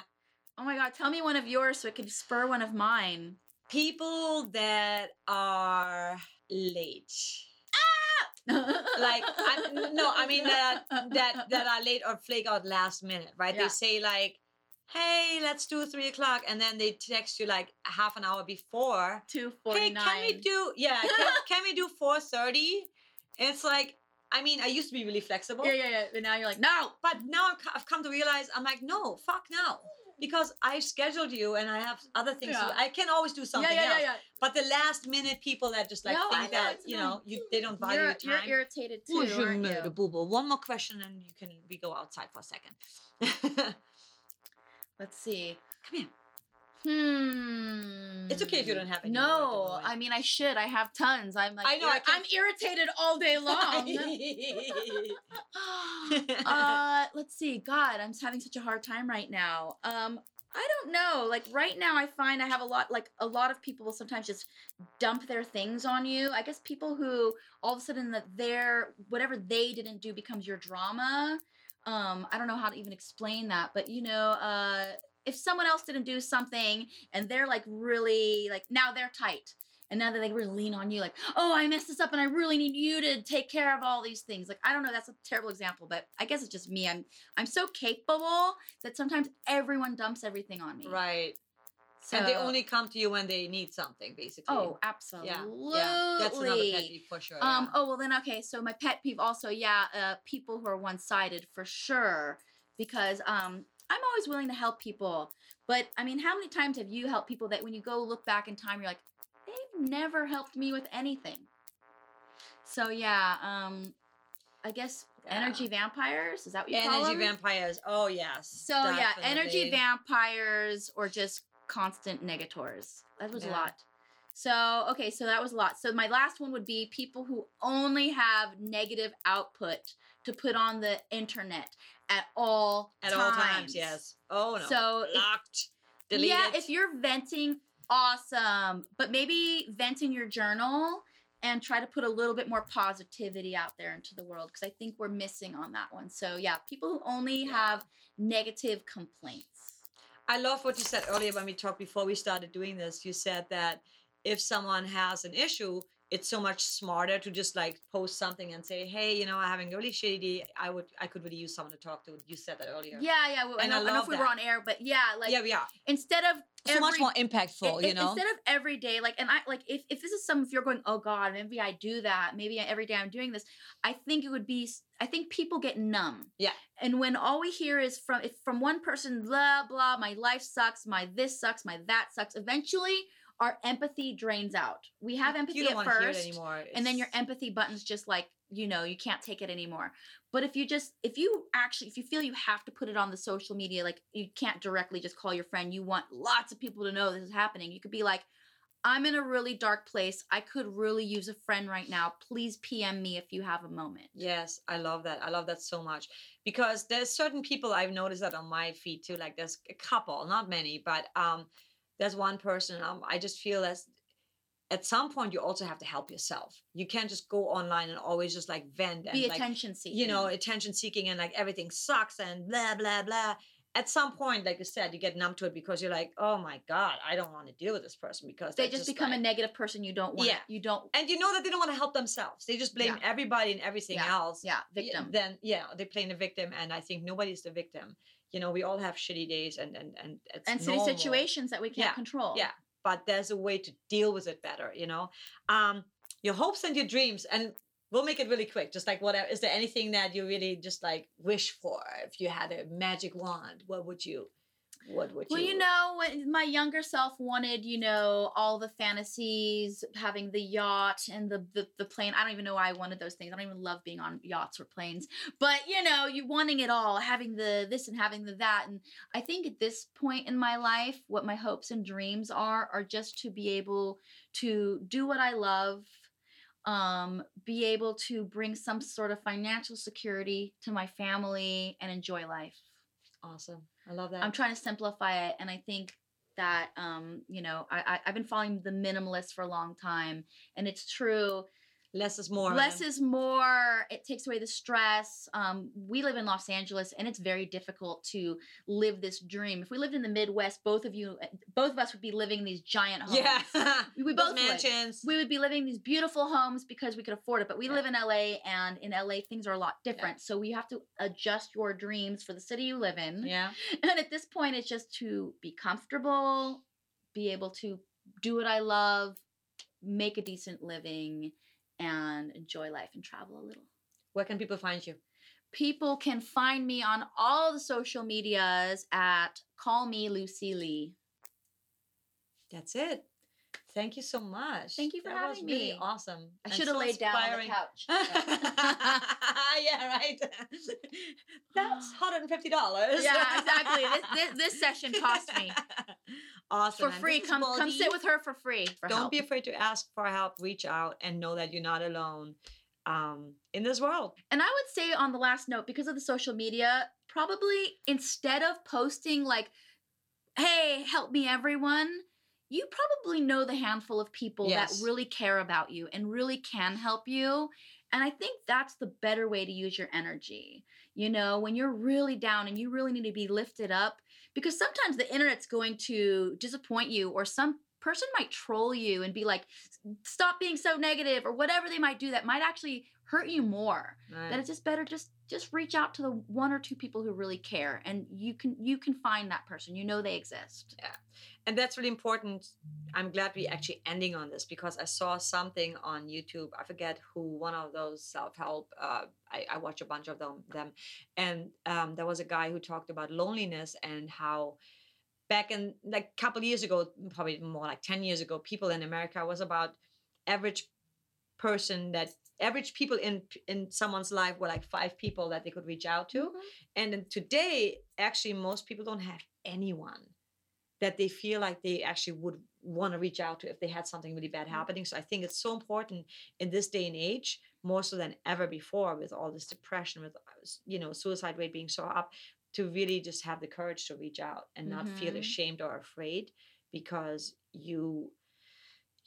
Oh my god tell me one of yours so it can spur one of mine people that are late. Ah! like I, no, I mean that that that are late or flake out last minute, right? Yeah. They say like, "Hey, let's do three o'clock," and then they text you like half an hour before. Two forty. Hey, can we do? Yeah, can, can we do four thirty? It's like I mean, I used to be really flexible. Yeah, yeah, yeah. But now you're like, no. But now I've come to realize I'm like, no, fuck no because I scheduled you and I have other things. Yeah. I can always do something yeah, yeah, else. Yeah, but the last minute people that just like no, think that you know you they don't value your time. You're irritated too. aren't you? Boo boo. One more question and you can we go outside for a second. Let's see. Come here. Hmm. It's okay if you don't have any. No, I mean I should. I have tons. I'm like I know. Ir- I am irritated all day long. uh, let's see. God, I'm having such a hard time right now. Um, I don't know. Like right now, I find I have a lot. Like a lot of people will sometimes just dump their things on you. I guess people who all of a sudden that their whatever they didn't do becomes your drama. Um, I don't know how to even explain that, but you know, uh if someone else didn't do something and they're like really like now they're tight and now that they really lean on you like oh i messed this up and i really need you to take care of all these things like i don't know that's a terrible example but i guess it's just me i'm i'm so capable that sometimes everyone dumps everything on me right so, and they only come to you when they need something, basically. Oh, absolutely. Yeah, yeah. that's another pet peeve for sure. Um. Yeah. Oh well, then okay. So my pet peeve also, yeah, uh, people who are one-sided for sure, because um, I'm always willing to help people. But I mean, how many times have you helped people that when you go look back in time, you're like, they've never helped me with anything? So yeah, um, I guess yeah. energy vampires is that what you energy call them? Energy vampires. Oh yes. So definitely. yeah, energy vampires or just constant negators. That was yeah. a lot. So okay, so that was a lot. So my last one would be people who only have negative output to put on the internet at all at times. all times. Yes. Oh no. So locked. If, yeah, if you're venting, awesome. But maybe vent in your journal and try to put a little bit more positivity out there into the world because I think we're missing on that one. So yeah, people who only yeah. have negative complaints. I love what you said earlier when we talked before we started doing this. You said that if someone has an issue, it's so much smarter to just like post something and say, "Hey, you know, I'm having a really shitty day. I would, I could really use someone to talk to." You said that earlier. Yeah, yeah. Well, and I, I, I know if we that. were on air, but yeah, like yeah, yeah. Instead of so every, much more impactful, you know. Instead of every day, like, and I like if if this is some, if you're going, oh God, maybe I do that. Maybe every day I'm doing this. I think it would be. I think people get numb. Yeah. And when all we hear is from if from one person, blah blah, my life sucks, my this sucks, my that sucks. Eventually our empathy drains out. We have empathy at first, and then your empathy button's just like you know you can't take it anymore. But if you just if you actually if you feel you have to put it on the social media, like you can't directly just call your friend. You want lots of people to know this is happening. You could be like, I'm in a really dark place. I could really use a friend right now. Please PM me if you have a moment. Yes, I love that. I love that so much because there's certain people I've noticed that on my feed too. Like there's a couple, not many, but um there's one person um, i just feel as at some point you also have to help yourself. You can't just go online and always just like vent and be like, attention seeking. You know, attention seeking and like everything sucks and blah blah blah. At some point, like you said, you get numb to it because you're like, oh my god, I don't want to deal with this person because they just, just become like, a negative person. You don't want. Yeah. You don't. And you know that they don't want to help themselves. They just blame yeah. everybody and everything yeah. else. Yeah, victim. Then yeah, they play the victim, and I think nobody's the victim. You know, we all have shitty days and and and and city situations that we can't yeah. control. Yeah, but there's a way to deal with it better. You know, um, your hopes and your dreams, and we'll make it really quick. Just like whatever. Is there anything that you really just like wish for? If you had a magic wand, what would you? What would you? Well, you know, my younger self wanted, you know, all the fantasies, having the yacht and the, the the plane. I don't even know why I wanted those things. I don't even love being on yachts or planes. But you know, you wanting it all, having the this and having the that. And I think at this point in my life, what my hopes and dreams are are just to be able to do what I love um, be able to bring some sort of financial security to my family and enjoy life. Awesome. I love that. I'm trying to simplify it. And I think that, um, you know, I, I, I've been following the minimalist for a long time. And it's true less is more. Less is more. It takes away the stress. Um, we live in los angeles and it's very difficult to live this dream. If we lived in the midwest both of you both of us would be living these giant homes. Yeah. We, we both mansions. Would. we would be living these beautiful homes because we could afford it but we yeah. live in la and in la things are a lot different. Yeah. so we have to adjust your dreams for the city you live in. Yeah. And at this point it's just to be comfortable be able to do what i love make a decent living and enjoy life and travel a little. Where can people find you? People can find me on all the social medias at Call Me Lucy Lee. That's it. Thank you so much. Thank you for that having was really awesome. I should have so laid inspiring. down on the couch. yeah, right. That's hundred and fifty dollars. Yeah, exactly. This, this, this session cost me awesome for free. Come come sit with her for free. For Don't help. be afraid to ask for help. Reach out and know that you're not alone um, in this world. And I would say on the last note, because of the social media, probably instead of posting like, "Hey, help me, everyone." You probably know the handful of people yes. that really care about you and really can help you. And I think that's the better way to use your energy. You know, when you're really down and you really need to be lifted up, because sometimes the internet's going to disappoint you or some person might troll you and be like stop being so negative or whatever they might do that might actually hurt you more right. that it's just better just just reach out to the one or two people who really care and you can you can find that person you know they exist yeah and that's really important. I'm glad we actually ending on this because i saw something on youtube. I forget who one of those self-help uh, I, I watch a bunch of them them. And um, there was a guy who talked about loneliness and how back in like a couple years ago probably more like 10 years ago people in america was about average person that average people in in someone's life were like five people that they could reach out to. Mm-hmm. and today actually most people don't have anyone that they feel like they actually would want to reach out to if they had something really bad mm-hmm. happening so i think it's so important in this day and age more so than ever before with all this depression with you know suicide rate being so up to really just have the courage to reach out and not mm-hmm. feel ashamed or afraid because you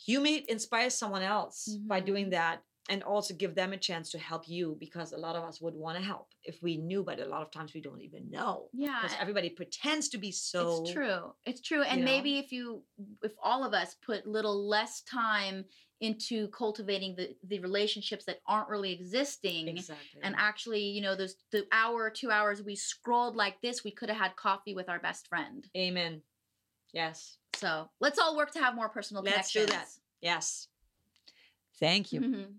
you may inspire someone else mm-hmm. by doing that and also give them a chance to help you because a lot of us would want to help if we knew but a lot of times we don't even know yeah because everybody pretends to be so it's true it's true and you know? maybe if you if all of us put little less time into cultivating the the relationships that aren't really existing exactly. and actually you know those the hour or two hours we scrolled like this we could have had coffee with our best friend amen yes so let's all work to have more personal let's connections. do that yes thank you mm-hmm.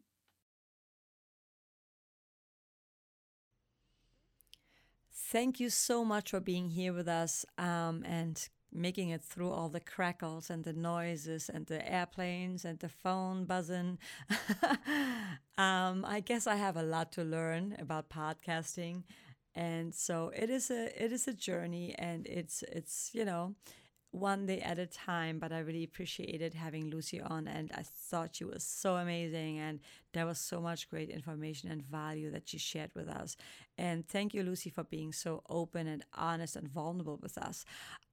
Thank you so much for being here with us um, and making it through all the crackles and the noises and the airplanes and the phone buzzing. um, I guess I have a lot to learn about podcasting, and so it is a it is a journey, and it's it's you know one day at a time, but I really appreciated having Lucy on, and I thought she was so amazing, and there was so much great information and value that she shared with us. And thank you, Lucy, for being so open and honest and vulnerable with us.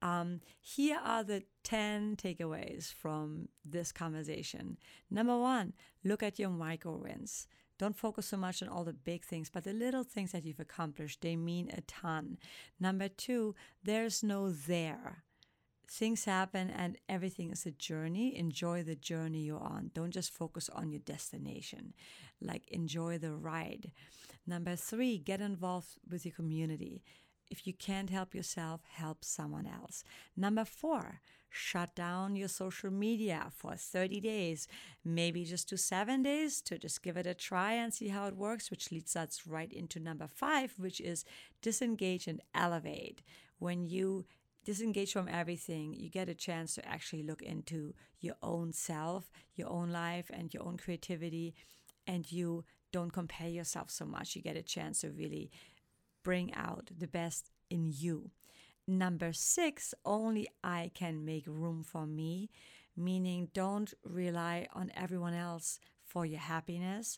Um, here are the 10 takeaways from this conversation. Number one, look at your micro wins. Don't focus so much on all the big things, but the little things that you've accomplished, they mean a ton. Number two, there's no there. Things happen and everything is a journey. Enjoy the journey you're on. Don't just focus on your destination. Like, enjoy the ride. Number three, get involved with your community. If you can't help yourself, help someone else. Number four, shut down your social media for 30 days, maybe just do seven days to just give it a try and see how it works, which leads us right into number five, which is disengage and elevate. When you disengage from everything, you get a chance to actually look into your own self, your own life, and your own creativity, and you don't compare yourself so much. You get a chance to really bring out the best in you. Number six, only I can make room for me, meaning don't rely on everyone else for your happiness.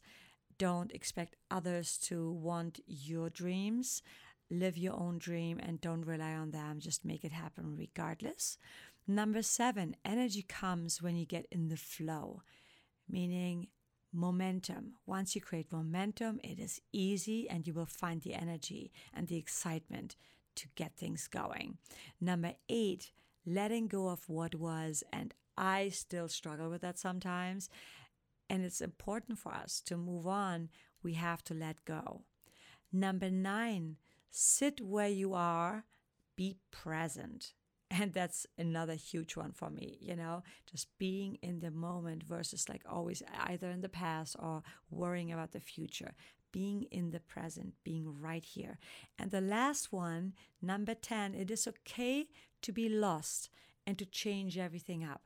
Don't expect others to want your dreams. Live your own dream and don't rely on them. Just make it happen regardless. Number seven, energy comes when you get in the flow, meaning momentum. Once you create momentum, it is easy and you will find the energy and the excitement to get things going. Number eight, letting go of what was. And I still struggle with that sometimes. And it's important for us to move on. We have to let go. Number nine, sit where you are, be present. And that's another huge one for me, you know, just being in the moment versus like always either in the past or worrying about the future being in the present, being right here. And the last one, number 10, it is okay to be lost and to change everything up.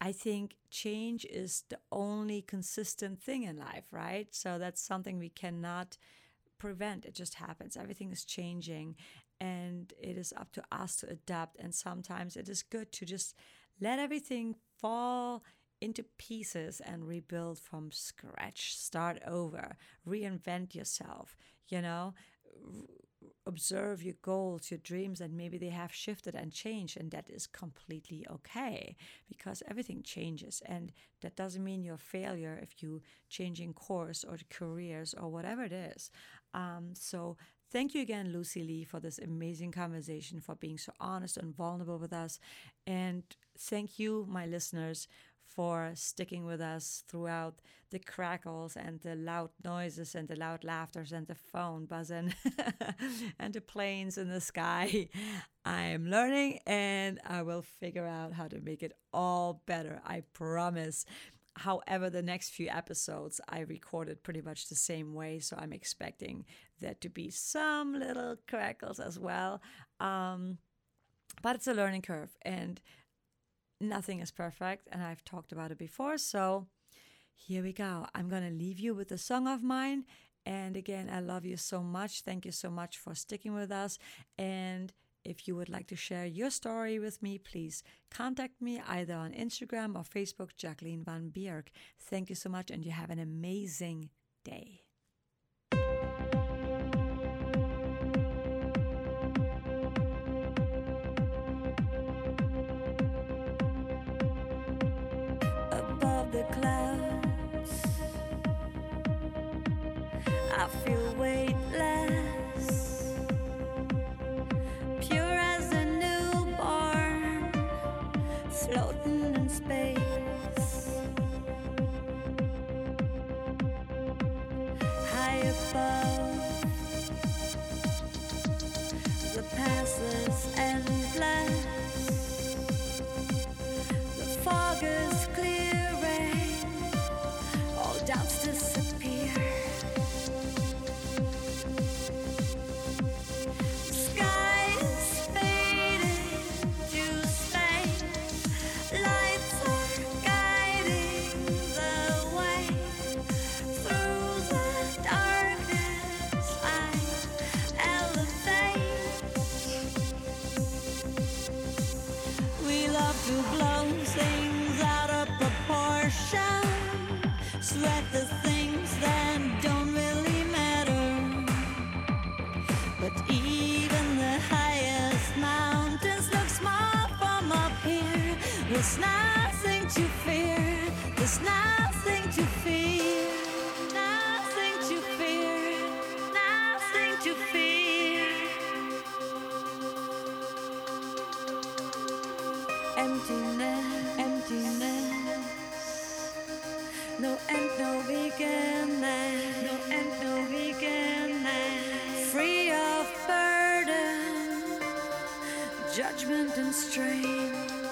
I think change is the only consistent thing in life, right? So that's something we cannot prevent. It just happens. Everything is changing and it is up to us to adapt. And sometimes it is good to just let everything fall into pieces and rebuild from scratch, start over, reinvent yourself, you know, observe your goals, your dreams, and maybe they have shifted and changed, and that is completely okay because everything changes. And that doesn't mean you're a failure if you changing course or careers or whatever it is. Um, so Thank you again, Lucy Lee, for this amazing conversation, for being so honest and vulnerable with us. And thank you, my listeners, for sticking with us throughout the crackles and the loud noises and the loud laughters and the phone buzzing and the planes in the sky. I am learning and I will figure out how to make it all better. I promise. However, the next few episodes I recorded pretty much the same way, so I'm expecting there to be some little crackles as well. Um, but it's a learning curve, and nothing is perfect, and I've talked about it before. So here we go. I'm to leave you with a song of mine. And again, I love you so much. Thank you so much for sticking with us. And if you would like to share your story with me, please contact me either on Instagram or Facebook, Jacqueline Van Bierk. Thank you so much, and you have an amazing day. Judgment and strain.